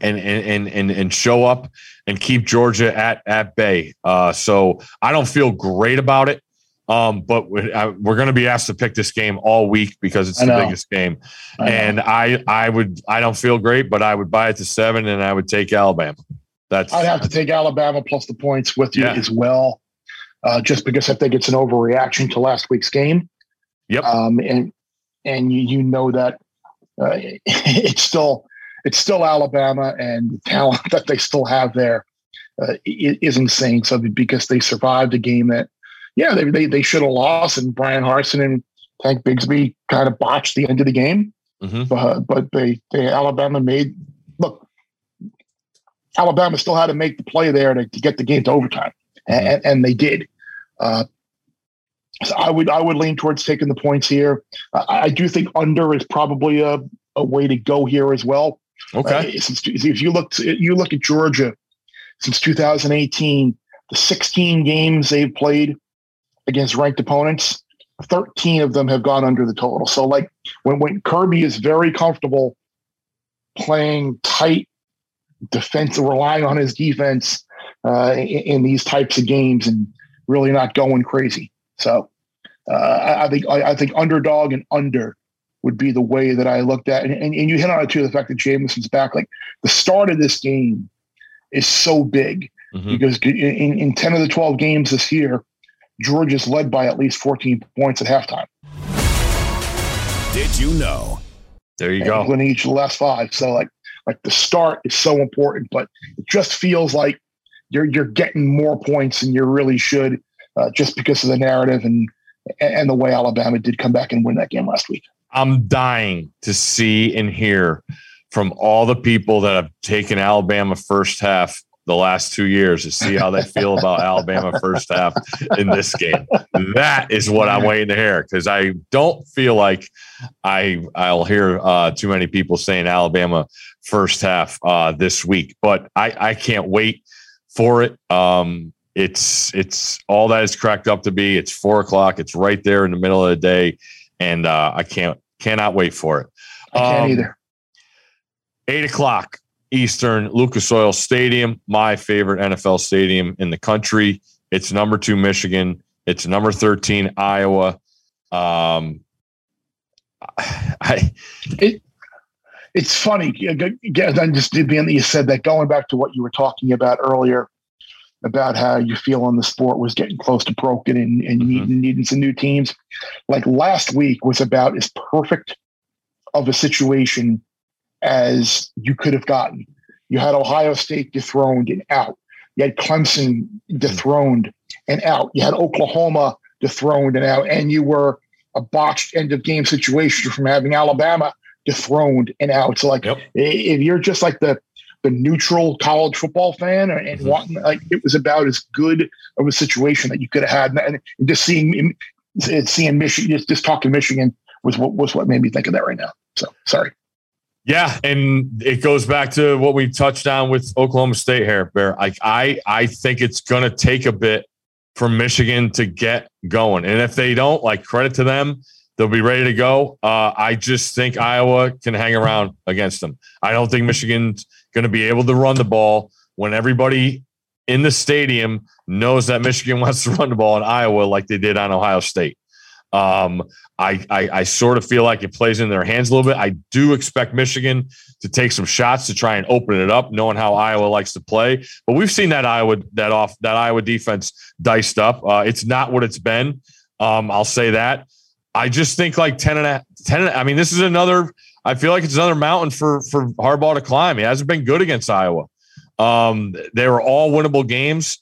and and and and show up and keep Georgia at at bay. Uh, so I don't feel great about it. Um, but we- I- we're going to be asked to pick this game all week because it's the biggest game. I. And I I would I don't feel great, but I would buy it to seven, and I would take Alabama. That's I'd have to take Alabama plus the points with you Yeah. as well, uh, just because I think it's an overreaction to last week's game. Yep. Um, and and you, you know that uh, (laughs) it's still it's still Alabama, and the talent (laughs) that they still have there uh, is insane. So because they survived a game that, yeah, they they, they should have lost, and Bryan Harsin and Tank Bigsby kind of botched the end of the game. Mhm. But but they they Alabama made look. Alabama still had to make the play there to, to get the game to overtime, and, and they did. Uh, so I would I would lean towards taking the points here. I, I do think under is probably a, a way to go here as well. okay. Uh, since if you look you look at Georgia since 2018, the 16 games they've played against ranked opponents, 13 of them have gone under the total. So like when when Kirby is very comfortable playing tight defense, relying on his defense uh, in, in these types of games and really not going crazy. So uh, I, I think I, I think underdog and under would be the way that I looked at. And, and, and you hit on it too, the fact that Jameson's back. Like the start of this game is so big Mhm. because in, in 10 of the 12 games this year, Georgia's led by at least 14 points at halftime, Did you know? There you go. including each of the last five. So like like the start is so important, but it just feels like you're you're getting more points than you really should uh, just because of the narrative and and the way Alabama did come back and win that game last week. I'm dying to see and hear from all the people that have taken Alabama first half the last two years to see how they feel about (laughs) Alabama first half in this game. That is what I'm waiting to hear because I don't feel like I I'll hear uh, too many people saying Alabama first half uh, this week, but I I can't wait for it. Um, it's it's all that is cracked up to be. It's four o'clock. It's right there in the middle of the day, and uh, I can't cannot wait for it. I can't Um, either. Eight o'clock Eastern, Lucas Oil Stadium, my favorite NFL stadium in the country. It's number two Michigan. It's number thirteen Iowa. Um, (sighs) I It's funny. Again, just being that you said that, going back to what you were talking about earlier about how you feel on the sport was getting close to broken and, and Mhm. needing, needing some new teams. Like last week was about as perfect of a situation as you could have gotten. You had Ohio State dethroned and out. You had Clemson dethroned and out. You had Oklahoma dethroned and out. And you were a botched end of game situation from having Alabama dethroned and out. So like Yep. if you're just like the the neutral college football fan and, and Mhm. wanting like it was about as good of a situation that you could have had and, and just seeing seeing Michigan just, just talking Michigan was what was what made me think of that right now. So sorry. Yeah, and it goes back to what we touched on with Oklahoma State here, Bear. I, I think it's going to take a bit for Michigan to get going, and if they don't, like credit to them, they'll be ready to go. Uh, I just think Iowa can hang around against them. I don't think Michigan's going to be able to run the ball when everybody in the stadium knows that Michigan (laughs) wants to run the ball in Iowa like they did on Ohio State. Um, I, I I sort of feel like it plays in their hands a little bit. I do expect Michigan to take some shots to try and open it up, knowing how Iowa likes to play. But we've seen that Iowa that off that Iowa defense diced up. Uh, it's not what it's been. Um, I'll say that. I just think like 10 and a 10. and a- I mean, this is another. I feel like it's another mountain for for Harbaugh to climb. He hasn't been good against Iowa. Um, they were all winnable games,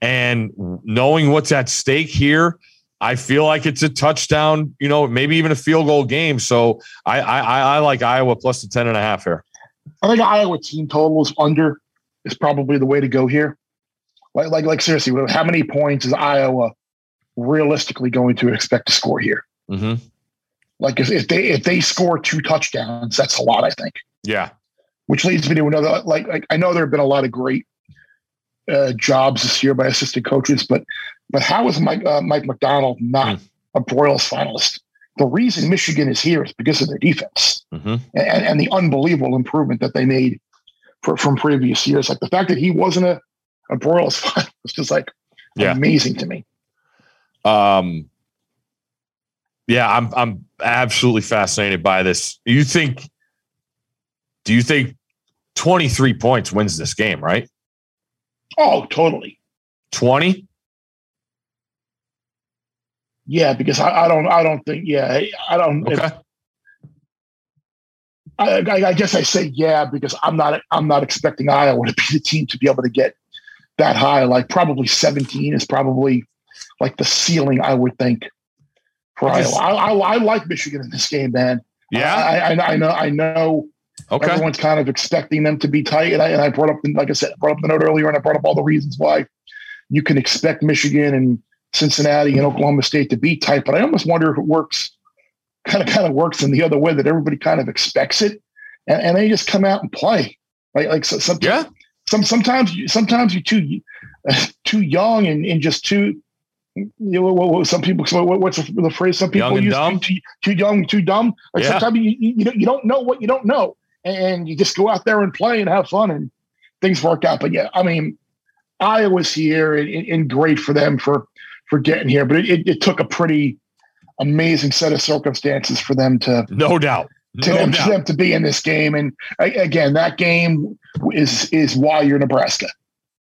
and knowing what's at stake here, I feel like it's a touchdown, you know, maybe even a field goal game. So I I, I I like Iowa plus the 10 and a half here. I think Iowa team totals under is probably the way to go here. Like like like seriously, how many points is Iowa realistically going to expect to score here? hmm Like if, if they if they score two touchdowns, that's a lot, I think. Yeah. which leads me to another like like I know there have been a lot of great uh, jobs this year by assistant coaches, but but how is Mike uh, Mike Macdonald not a Broyles finalist? The reason Michigan is here is because of their defense hmm and, and the unbelievable improvement that they made for, from previous years. Like the fact that he wasn't a, a Broyles (laughs) finalist is like Yeah. amazing to me. Um, yeah, I'm I'm absolutely fascinated by this. You think? Do you think 23 points wins this game? Right? Oh, totally. 20? Yeah, because I, I don't I don't think yeah I don't Okay. I, I, I guess I say yeah because I'm not I'm not expecting Iowa to be the team to be able to get that high. Like probably 17 is probably like the ceiling I would think for I Iowa. I, I, I like Michigan in this game, man. Yeah. I, I, I know I know Okay. everyone's kind of expecting them to be tight, and I, and I brought up the, like I said, I brought up the note earlier, and I brought up all the reasons why you can expect Michigan and Cincinnati and Oklahoma State to be tight. But I almost wonder if it works kind of kind of works in the other way that everybody kind of expects it, and, and they just come out and play. Like like so, some Yeah. some sometimes you sometimes you're too (laughs) too young and, and just too. You know, what, what, some people. What, what's the, phrase? Some people Young use? Too, too young, too dumb. Like Yeah. sometimes you you you don't know what you don't know, and you just go out there and play and have fun, and things work out. But yeah, I mean, Iowa's here, and, and- great for them for for getting here. But it, it, took a pretty amazing set of circumstances for them to No doubt. to, No them, to doubt. them to be in this game. And again, that game is is why you're Nebraska.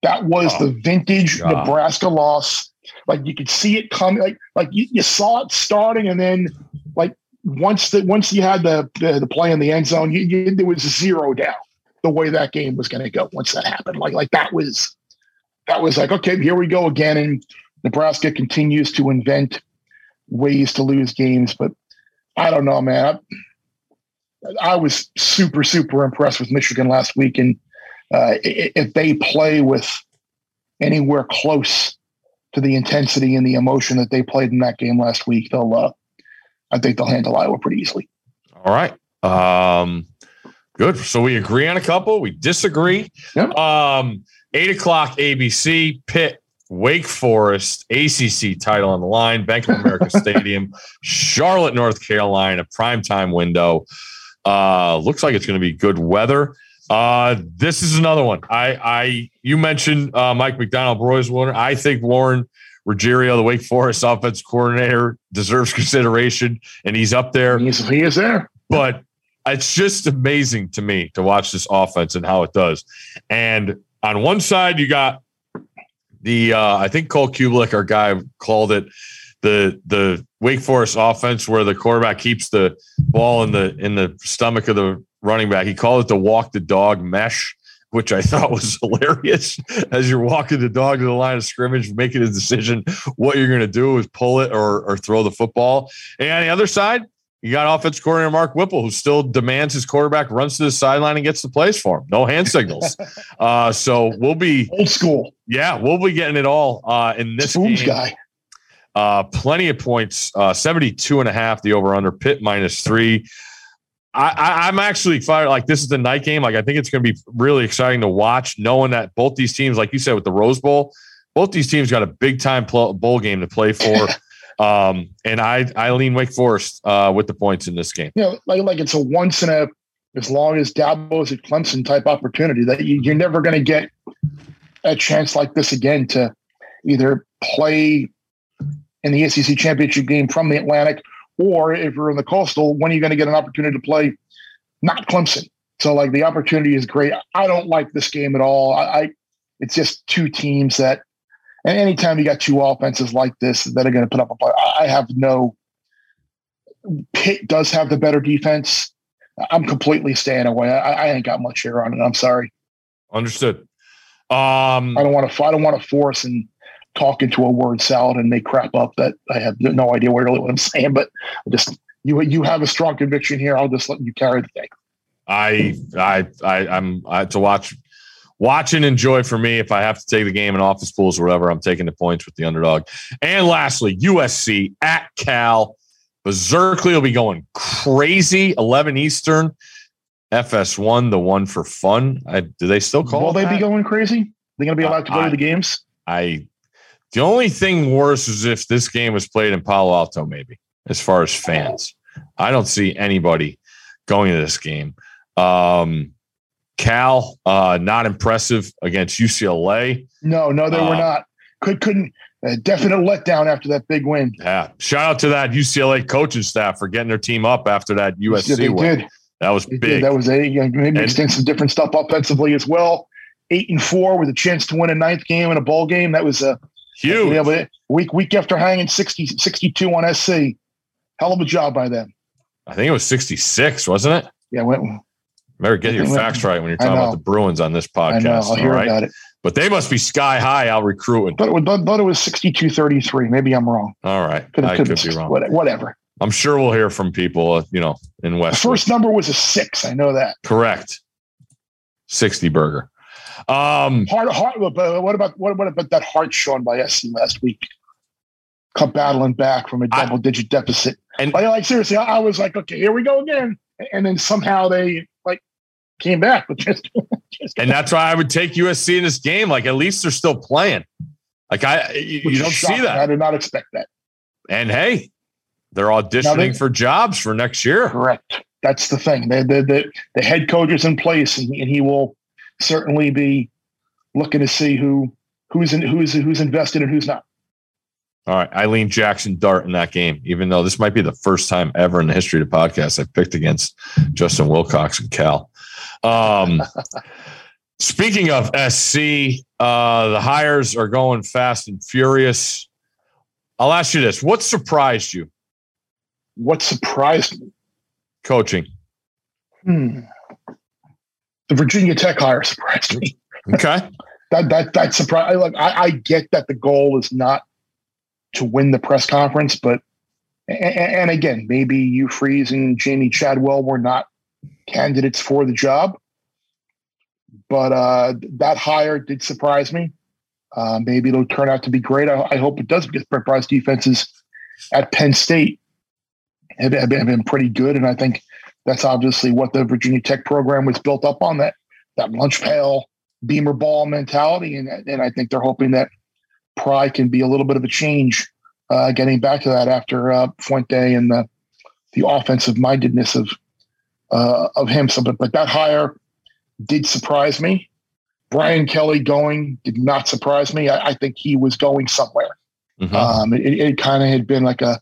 That was Oh, the vintage God. Nebraska loss. Like you could see it coming. Like like you, you saw it starting, and then like once that once you had the the, the play in the end zone, you, you, there was zero doubt the way that game was going to go once that happened. Like like that was that was like okay, here we go again, and Nebraska continues to invent ways to lose games, but I don't know, man. I was super, super impressed with Michigan last week. And uh, if they play with anywhere close to the intensity and the emotion that they played in that game last week, they'll, uh, I think they'll handle Iowa pretty easily. All right. Um, good. So we agree on a couple. We disagree. Yep. Um, eight o'clock ABC, Pitt, Wake Forest, ACC title on the line, Bank of America (laughs) Stadium, Charlotte, North Carolina, a primetime window. Uh, looks like it's going to be good weather. Uh, this is another one. I, I, you mentioned uh, Mike Macdonald, Broyles Warner. I think Warren Ruggiero, the Wake Forest offense coordinator, deserves consideration, and he's up there. He is, he is there. But it's just amazing to me to watch this offense and how it does. And on one side, you got the uh, I think Cole Cubelic, our guy, called it the the Wake Forest offense where the quarterback keeps the ball in the in the stomach of the running back. He called it the walk the dog mesh, which I thought was (laughs) hilarious. As you're walking the dog to the line of scrimmage, making a decision what you're going to do is pull it or or throw the football. And on the other side, you got offense coordinator Mark Whipple, who still demands his quarterback runs to the sideline and gets the plays for him. No hand signals. (laughs) uh, so we'll be old school. Yeah, we'll be getting it all uh, in this Spoons game. guy. Uh, plenty of points, uh, 72 and a half, the over under Pitt minus three. I, I, I'm actually fired. Like this is the night game. Like I think it's going to be really exciting to watch, knowing that both these teams, like you said, with the Rose Bowl, both these teams got a big time pl- bowl game to play for. (laughs) um, and I I lean Wake Forest uh, with the points in this game. You know, like like it's a once in a as long as Dabo's at Clemson type opportunity that you, you're never going to get a chance like this again to either play in the SEC championship game from the Atlantic, or if you're in the Coastal, when are you going to get an opportunity to play not Clemson? So like the opportunity is great. I don't like this game at all. I, I it's just two teams that, and anytime you got two offenses like this that are going to put up a play, I have no. Pitt does have the better defense. I'm completely staying away. I, I ain't got much here on it. I'm sorry. Understood. Um, I don't want to. I don't want to force and talk into a word salad and make crap up that I have no idea what really what I'm saying. But I just you you have a strong conviction here. I'll just let you carry the thing. I I I I'm I, to watch watch and enjoy for me. If I have to take the game in office pools or whatever, I'm taking the points with the underdog. And lastly, USC at Cal. Berserkly will be going crazy. 11 Eastern. FS1, the one for fun. I, do they still call? Will they that? be going crazy? They're going to be uh, allowed to go I- to the games. I the only thing worse is if this game was played in Palo Alto, maybe as far as fans. I don't see anybody going to this game. Um, Cal, uh, not impressive against UCLA. No, no, they were Uh, not. Could couldn't. A definite letdown after that big win. Yeah, shout out to that UCLA coaching staff for getting their team up after that USC Yeah, they win. did. That was They big. did. That was a you know, maybe And- extend some different stuff offensively as well. Eight and four with a chance to win a ninth game in a bowl game. That was a Huge. Yeah, but week week after hanging 60, 62 on SC. Hell of a job by them. I think it was 66, wasn't it? Yeah, went, Better get your I facts right when you're talking about the Bruins on this I know. podcast. I'll hear right. about it. But they must be sky high out recruiting. Was, thought, thought it was 62 33. Maybe I'm wrong. All right. Could, I could, could be wrong. Whatever. I'm sure we'll hear from people, uh, you know, in The West. first number was a six. I know that. Correct. 60 burger. Um, Hard, hard, but what about what, what about that heart shown by SC last week? Come battling back from a double digit deficit. And- like, like seriously, I, I was like, okay, here we go again. And then somehow they like came back, but (laughs) just, just and that's why I would take USC in this game. Like, at least they're still playing. Like, I, you, you don't see that. I did not expect that. And hey, they're auditioning they- for jobs for next year. Correct. That's the thing. The the the, the head coach is in place, and, and he will certainly be looking to see who who's in, who's who's invested and who's not. All right. Eileen Jaxson Dart in that game, even though this might be the first time ever in the history of the podcast I've picked against Justin Wilcox and Cal. Um, (laughs) speaking of SC, uh, the hires are going fast and furious. I'll ask you this what surprised you What surprised me? coaching? Hmm. The Virginia Tech hire surprised me. Okay. (laughs) That that that surprised. Like I, I get that the goal is not to win the press conference, but and, and again, maybe Hugh Freeze and Jamey Chadwell were not candidates for the job. But uh, that hire did surprise me. Uh, maybe it'll turn out to be great. I, I hope it does because Brent Pry's defenses at Penn State have, have been pretty good, and I think that's obviously what the Virginia Tech program was built up on that that lunch pail beamer ball mentality, and and I think they're hoping that Pry can be a little bit of a change, uh, getting back to that after uh, Fuente and the the offensive mindedness of uh, of him. So, but but that hire did surprise me. Brian Kelly going did not surprise me. I, I think he was going somewhere. Mhm. Um, it, it kind of had been like a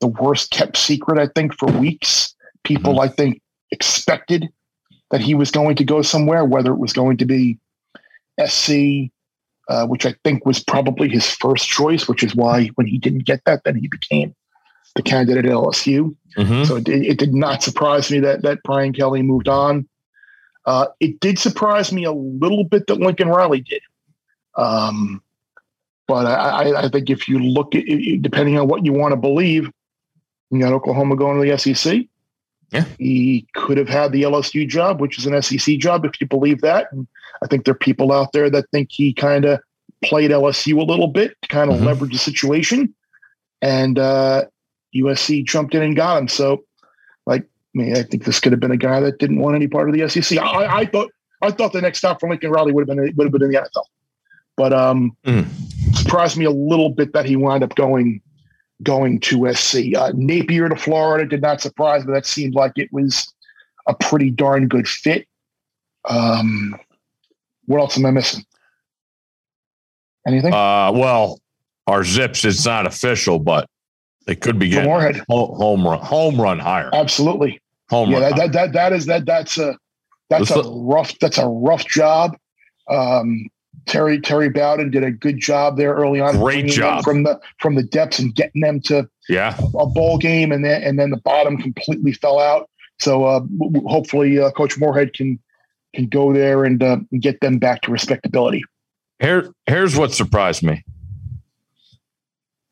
the worst kept secret, I think, for weeks. People, I think, expected that he was going to go somewhere, whether it was going to be SC, uh, which I think was probably his first choice, which is why when he didn't get that, then he became the candidate at LSU. Mhm. So it, it did not surprise me that that Brian Kelly moved on. Uh, it did surprise me a little bit that Lincoln Riley did. Um, but I, I- I think if you look at it, depending on what you want to believe, you got Oklahoma going to the SEC. Yeah. He could have had the LSU job, which is an SEC job, if you believe that. And I think there are people out there that think he kind of played LSU a little bit to kind of Mhm. leverage the situation. And uh, USC jumped in and got him. So, like, I mean, I think this could have been a guy that didn't want any part of the SEC. I, I thought I thought the next stop for Lincoln Riley would have been would have been in the NFL, but um, Mm. surprised me a little bit that he wound up going going to SC. Uh, Napier to Florida did not surprise me. That seemed like it was a pretty darn good fit. Um, what else am I missing? Anything? Uh, well, our zips it's not official, but they could be getting Moorhead, home run home run higher. absolutely. Home yeah, run. that, that that that is that that's a that's Let's a rough that's a rough job. Um, Terry Terry Bowden did a good job there early on. Great job. from the from the depths and getting them to yeah. a bowl game, and then and then the bottom completely fell out. So uh, w- hopefully, uh, Coach Moorhead can can go there and uh, get them back to respectability. Here, here's what surprised me.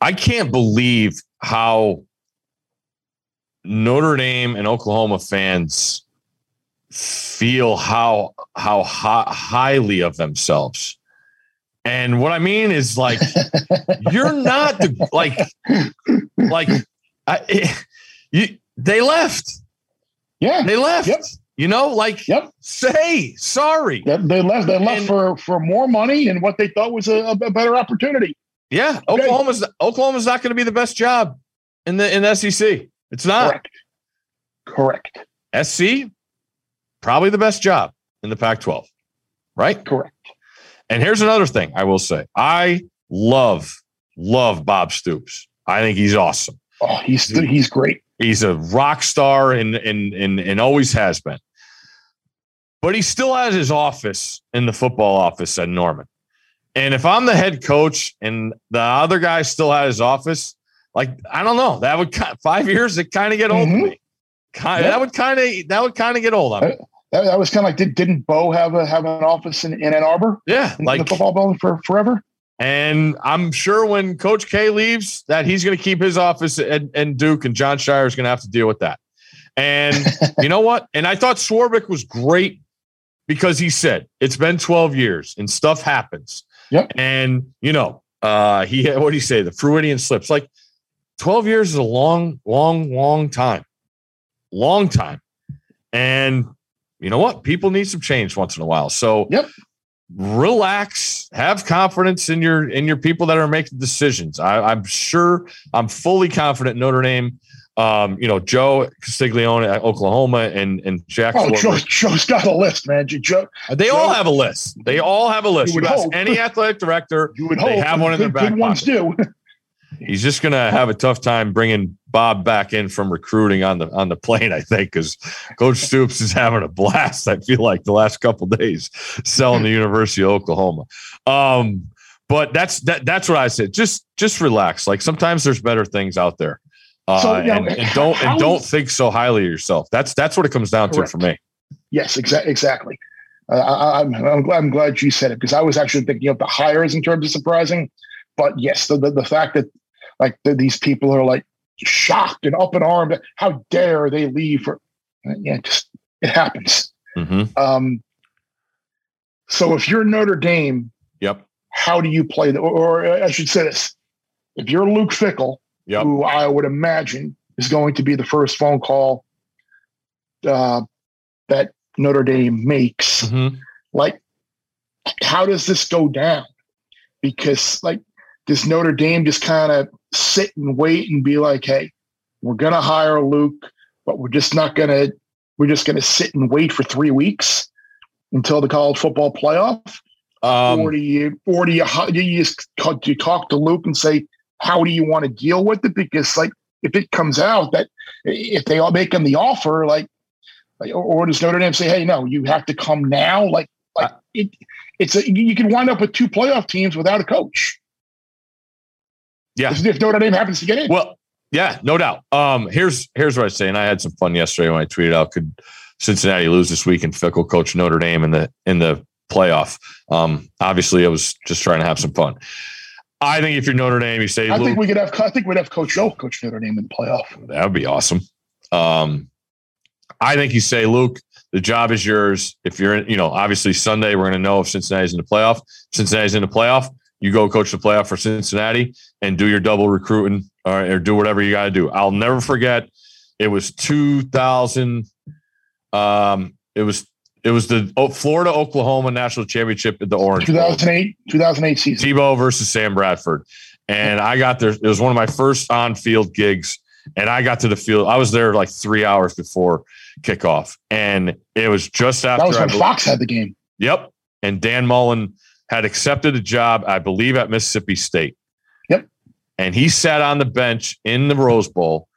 I can't believe how Notre Dame and Oklahoma fans feel how how hi- highly of themselves. And what I mean is like you're not the like like I, (laughs) you they left. Yeah, They left. Yep. You know, like Yep. say sorry. they, they left. They left And- for for more money and what they thought was a, a better opportunity. Yeah, Okay. Oklahoma's Oklahoma's not going to be the best job in the in the SEC. It's not. Correct. Correct. SC probably the best job in the Pac-12, right? Correct. And here's another thing I will say: I love love Bob Stoops. I think he's awesome. Oh, he's he's great. He's a rock star and and and and always has been. But he still has his office in the football office at Norman. And if I'm the head coach and the other guy still had his office, like I don't know, that would five years it kind of get old Mhm. to me. Kind Yeah. That would kind of that would kind of get old on me. That, that was kind of like did, didn't Bo have a have an office in, in Ann Arbor Yeah, in like the football building for forever? And I'm sure when Coach K leaves, that he's going to keep his office and, and Duke, and Jon Scheyer is going to have to deal with that. And (laughs) you know what? And I thought Swarbrick was great because he said it's been 12 years and stuff happens. Yep. And you know, uh, he what did he say? The Freudian slips. Like 12 years is a long, long, long time, long time. And you know what? People need some change once in a while. So Yep. relax, have confidence in your in your people that are making decisions. I, I'm sure I'm fully confident Notre Dame. Um, you know, Joe Castiglione at Oklahoma and and Jack. Oh, Joe, Joe's got a list, man. Joe, They all have a list. They all have a list. You You, would ask hope. any athletic director, you would They hope have one in their good, back good ones do. (laughs) he's just gonna have a tough time bringing Bob back in from recruiting on the on the plane. I think because Coach Stoops is having a blast. I feel like the last couple days selling the (laughs) University of Oklahoma. Um, but that's that that's what I said. Just just relax. Like sometimes there's better things out there. Uh, So, know, and, and don't and don't is- think so highly of yourself. That's that's what it comes down Correct. to for me. Yes, exa- exactly. Uh, I, I'm, I'm glad I'm glad you said it because I was actually thinking of the hires in terms of surprising, but yes, the the, the fact that like that these people are like shocked and up in arms. How dare they leave for? uh, Yeah, just It happens. Mm-hmm. Um, so if you're Notre Dame, Yep. how do you play the? Or, or I should say this: if you're Luke Fickell, Yep. who I would imagine is going to be the first phone call uh, that Notre Dame makes, Mm-hmm. like, how does this go down? Because like, does Notre Dame just kind of sit and wait and be like, "Hey, we're gonna hire Luke, but we're just not gonna. We're just gonna sit and wait for three weeks until the college football playoff." Um, or do you, or do you, do you just do you talk to Luke and say, how do you want to deal with it? Because like, if it comes out that if they all make him the offer, like, like or, or does Notre Dame say, hey, no, you have to come now? Like, like it, it's a, you can wind up with two playoff teams without a coach. Yeah. If, if Notre Dame happens to get in. Well, yeah, no doubt. Um, here's here's what I say, and I had some fun yesterday when I tweeted out: Could Cincinnati lose this week and Fickell coach Notre Dame in the in the playoff? Um, obviously, I was just trying to have some fun. I think if you're Notre Dame, you say I think we could have, I think we'd have Coach O coach Notre Dame in the playoff. that would be awesome. Um, I think you say, Luke, the job is yours. If you're, in, you know, obviously Sunday we're going to know if Cincinnati's in the playoff. Cincinnati's in the playoff. You go coach the playoff for Cincinnati and do your double recruiting or, or do whatever you got to do. I'll never forget. It was 2000. Um, it was it was the Florida Oklahoma national championship at the Orange Bowl. 2008, 2008 season. Tebow versus Sam Bradford. And I got there. It was one of my first on field gigs. And I got to the field. I was there like three hours before kickoff. And it was just after That was when bel- Fox had the game. Yep. And Dan Mullen had accepted a job, I believe, at Mississippi State. Yep. And he sat on the bench in the Rose Bowl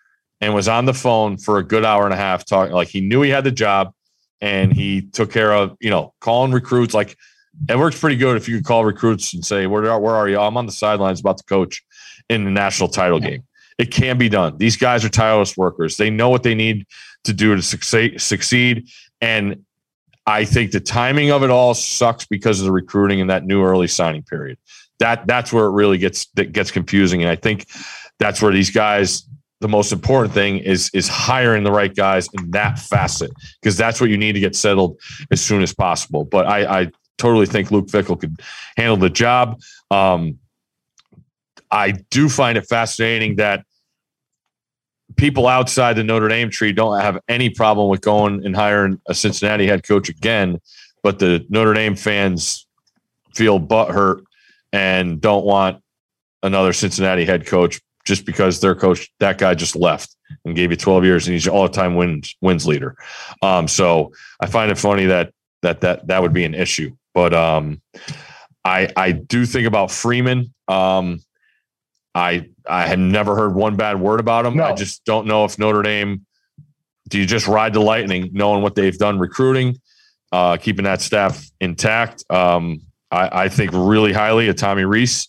and was on the phone for a good hour and a half talking. Like he knew he had the job and he took care of, you know, calling recruits. Like it works pretty good if you could call recruits and say, Where are, where are you? I'm on the sidelines about to coach in the national title game. It can be done. These guys are tireless workers. They know what they need to do to succeed. succeed. And I think the timing of it all sucks because of the recruiting and that new early signing period. That that's where it really gets that gets confusing. And I think that's where these guys. The most important thing is is hiring the right guys in that facet because that's what you need to get settled as soon as possible. But I, I totally think Luke Fickell could handle the job. Um, I do find it fascinating that people outside the Notre Dame tree don't have any problem with going and hiring a Cincinnati head coach again, but the Notre Dame fans feel butthurt and don't want another Cincinnati head coach just because their coach, that guy just left and gave you 12 years and he's all the time wins wins leader. Um, so I find it funny that that that that would be an issue. But um, I I do think about Freeman. Um, I I had never heard one bad word about him. No. I just don't know if Notre Dame. Do you just ride the lightning, knowing what they've done recruiting, uh, keeping that staff intact? Um, I, I think really highly of Tommy Rees.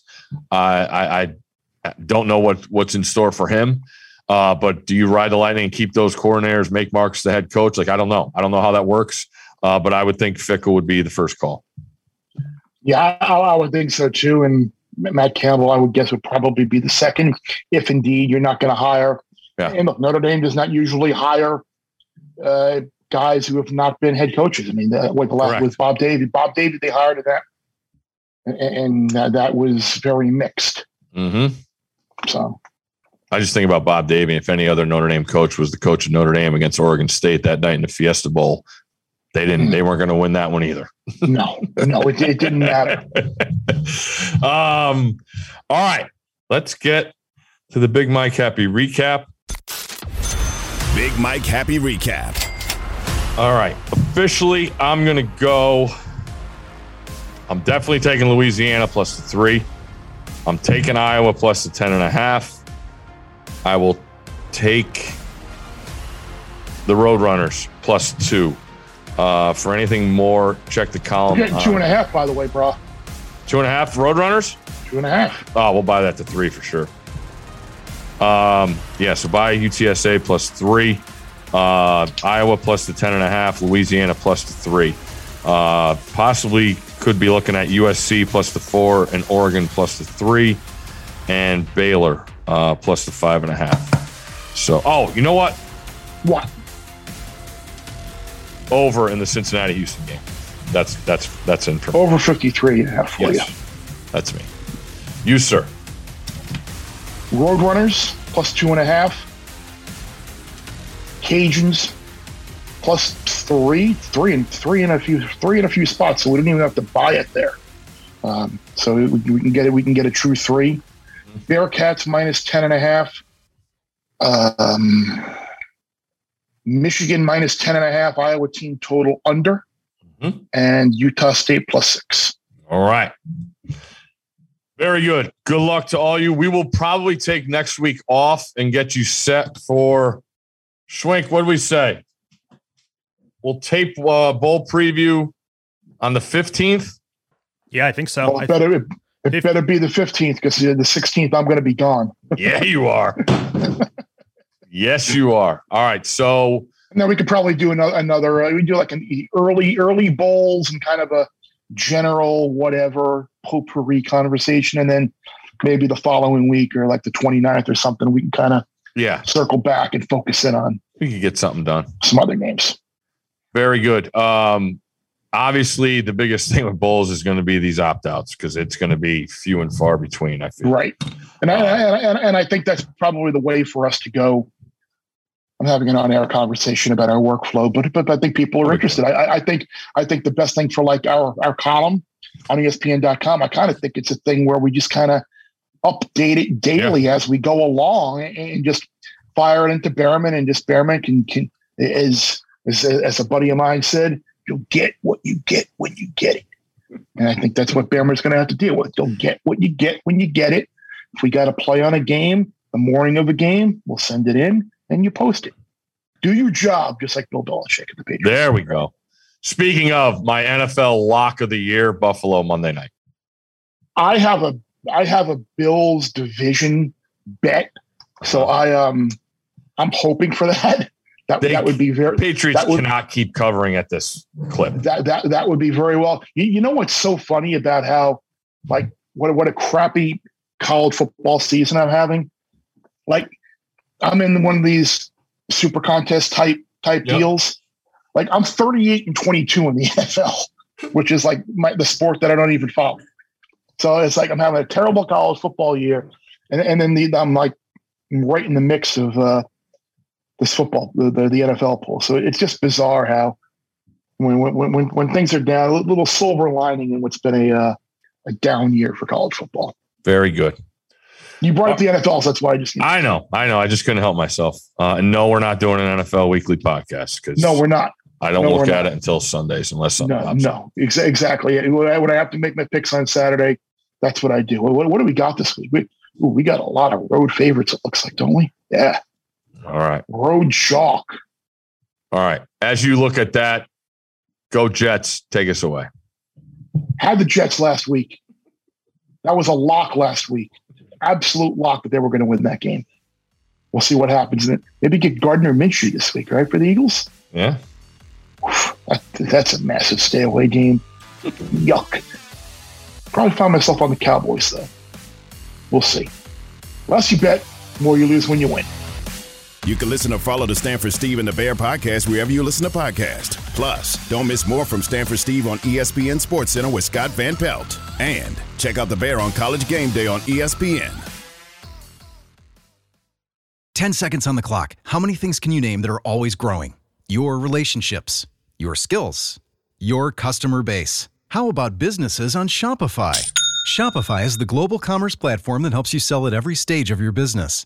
I, I, I don't know what what's in store for him. Uh, but do you ride the lightning and keep those coordinators, make Marcus the head coach? Like I don't know. I don't know how that works. Uh, but I would think Fickell would be the first call. Yeah, I, I would think so too. And Matt Campbell, I would guess, would probably be the second, if indeed you're not going to hire. Yeah. And look, Notre Dame does not usually hire uh, guys who have not been head coaches. I mean, uh, what the last with Bob Davie, Bob Davie, they hired that, and, and uh, that was very mixed. Mm-hmm. So I just think about Bob Davie. If any other Notre Dame coach was the coach of Notre Dame against Oregon State that night in the Fiesta Bowl, they didn't. They weren't going to win that one either. no, no, it, it didn't matter. (laughs) um. All right, let's get to the Big Mike Happy recap. Big Mike Happy Recap. All right, officially, I'm going to go. I'm definitely taking Louisiana plus the three. I'm taking Iowa plus the ten and a half. I will take the Roadrunners plus two. Uh, for anything more, check the column. You're getting two and a half, by the way, bro. Two and a half Roadrunners. Two and a half. Oh, we'll buy that to three for sure. Um, yeah, so buy UTSA plus three, uh, Iowa plus the ten and a half, Louisiana plus the three. Uh, possibly could be looking at USC plus the four and Oregon plus the three, and Baylor uh, plus the five and a half. So, oh, you know what? What? Over in the Cincinnati Houston game. That's that's that's in for me. Over 53 and a half for Yes, that's me. You, sir. Roadrunners plus two and a half. Cajuns plus three, three and three in a few, three in a few spots. So we didn't even have to buy it there. Um, so we, we can get it. We can get a true three. Bearcats minus ten and a half. Um, Michigan minus ten and a half. Iowa team total under, Mhm. and Utah State plus six. All right. Very good. Good luck to all you. We will probably take next week off and get you set for Schwink. What do we say? We'll tape uh, bowl preview on the 15th. Yeah, I think so. Well, I it better it, it if- better be the fifteenth because the sixteenth I'm going to be gone. Yeah, you are. (laughs) yes, you are. All right. So, And then we could probably do another. another uh, we do like an early early bowls and kind of a general whatever potpourri conversation, and then maybe the following week or like the 29th or something, we can kind of yeah, circle back and focus in on we could get something done. some other games. Very good. Um, obviously, the biggest thing with bowls is going to be these opt outs because it's going to be few and far between. I feel. Right. And I, and, and, and I think that's probably the way for us to go. I'm having an on-air conversation about our workflow, but but I think people are interested. I, I- think I think the best thing for like our our column on ESPN.com, I kind of think it's a thing where we just kind of update it daily as we go along and, just fire it into Behrman and just Behrman can can as as as a buddy of mine said, you'll get what you get when you get it. And I think that's what Behrman's going to have to deal with. You'll get what you get when you get it. If we got to play on a game, the morning of a game, we'll send it in and you post it. Do your job, just like Bill Belichick at the Patriots. There we go. Speaking of my NFL lock of the year, Buffalo Monday night. I have a I have a Bills division bet, so I um I'm hoping for that. (laughs) That They- that would be very Patriots would- cannot keep covering at this clip. that that that would be very well. You, you know what's so funny about how like what what a crappy college football season I'm having. Like I'm in one of these super contest type type Yep. deals. Like I'm 38 and 22 in the (laughs) NFL, which is like my the sport that I don't even follow. So it's like I'm having a terrible college football year, and and then the, I'm like right in the mix of uh, this football, the, the the NFL pool. So it's just bizarre how when when when when things are down, a little silver lining in what's been a uh, a down year for college football. Very good. You brought up the NFL, so that's why I just I know. I know. I just couldn't help myself. Uh, no, we're not doing an NFL weekly podcast because no, we're not. I don't no, look at not. it until Sundays unless something No, pops no, ex- exactly. When I, when I have to make my picks on Saturday, that's what I do. What, what do we got this week? We, ooh, we got a lot of road favorites. It looks like, don't we? Yeah, All right. road chalk. All right. As you look at that, go Jets. Take us away. Had the Jets last week. That was a lock last week. Absolute lock that they were going to win that game. We'll see what happens. And Maybe get Gardner Minshew this week, right, for the Eagles. Yeah. That, that's a massive stay away game. (laughs) Yuck. Probably find myself on the Cowboys though. We'll see. Less you bet, more you lose when you win. You can listen or follow the Stanford Steve and the Bear podcast wherever you listen to podcasts. Plus, don't miss more from Stanford Steve on ESPN Sports Center with Scott Van Pelt. And check out the Bear on College Game Day on ESPN. 10 seconds on the clock. How many things can you name that are always growing? Your relationships, your skills, your customer base. How about businesses on Shopify? Shopify is the global commerce platform that helps you sell at every stage of your business.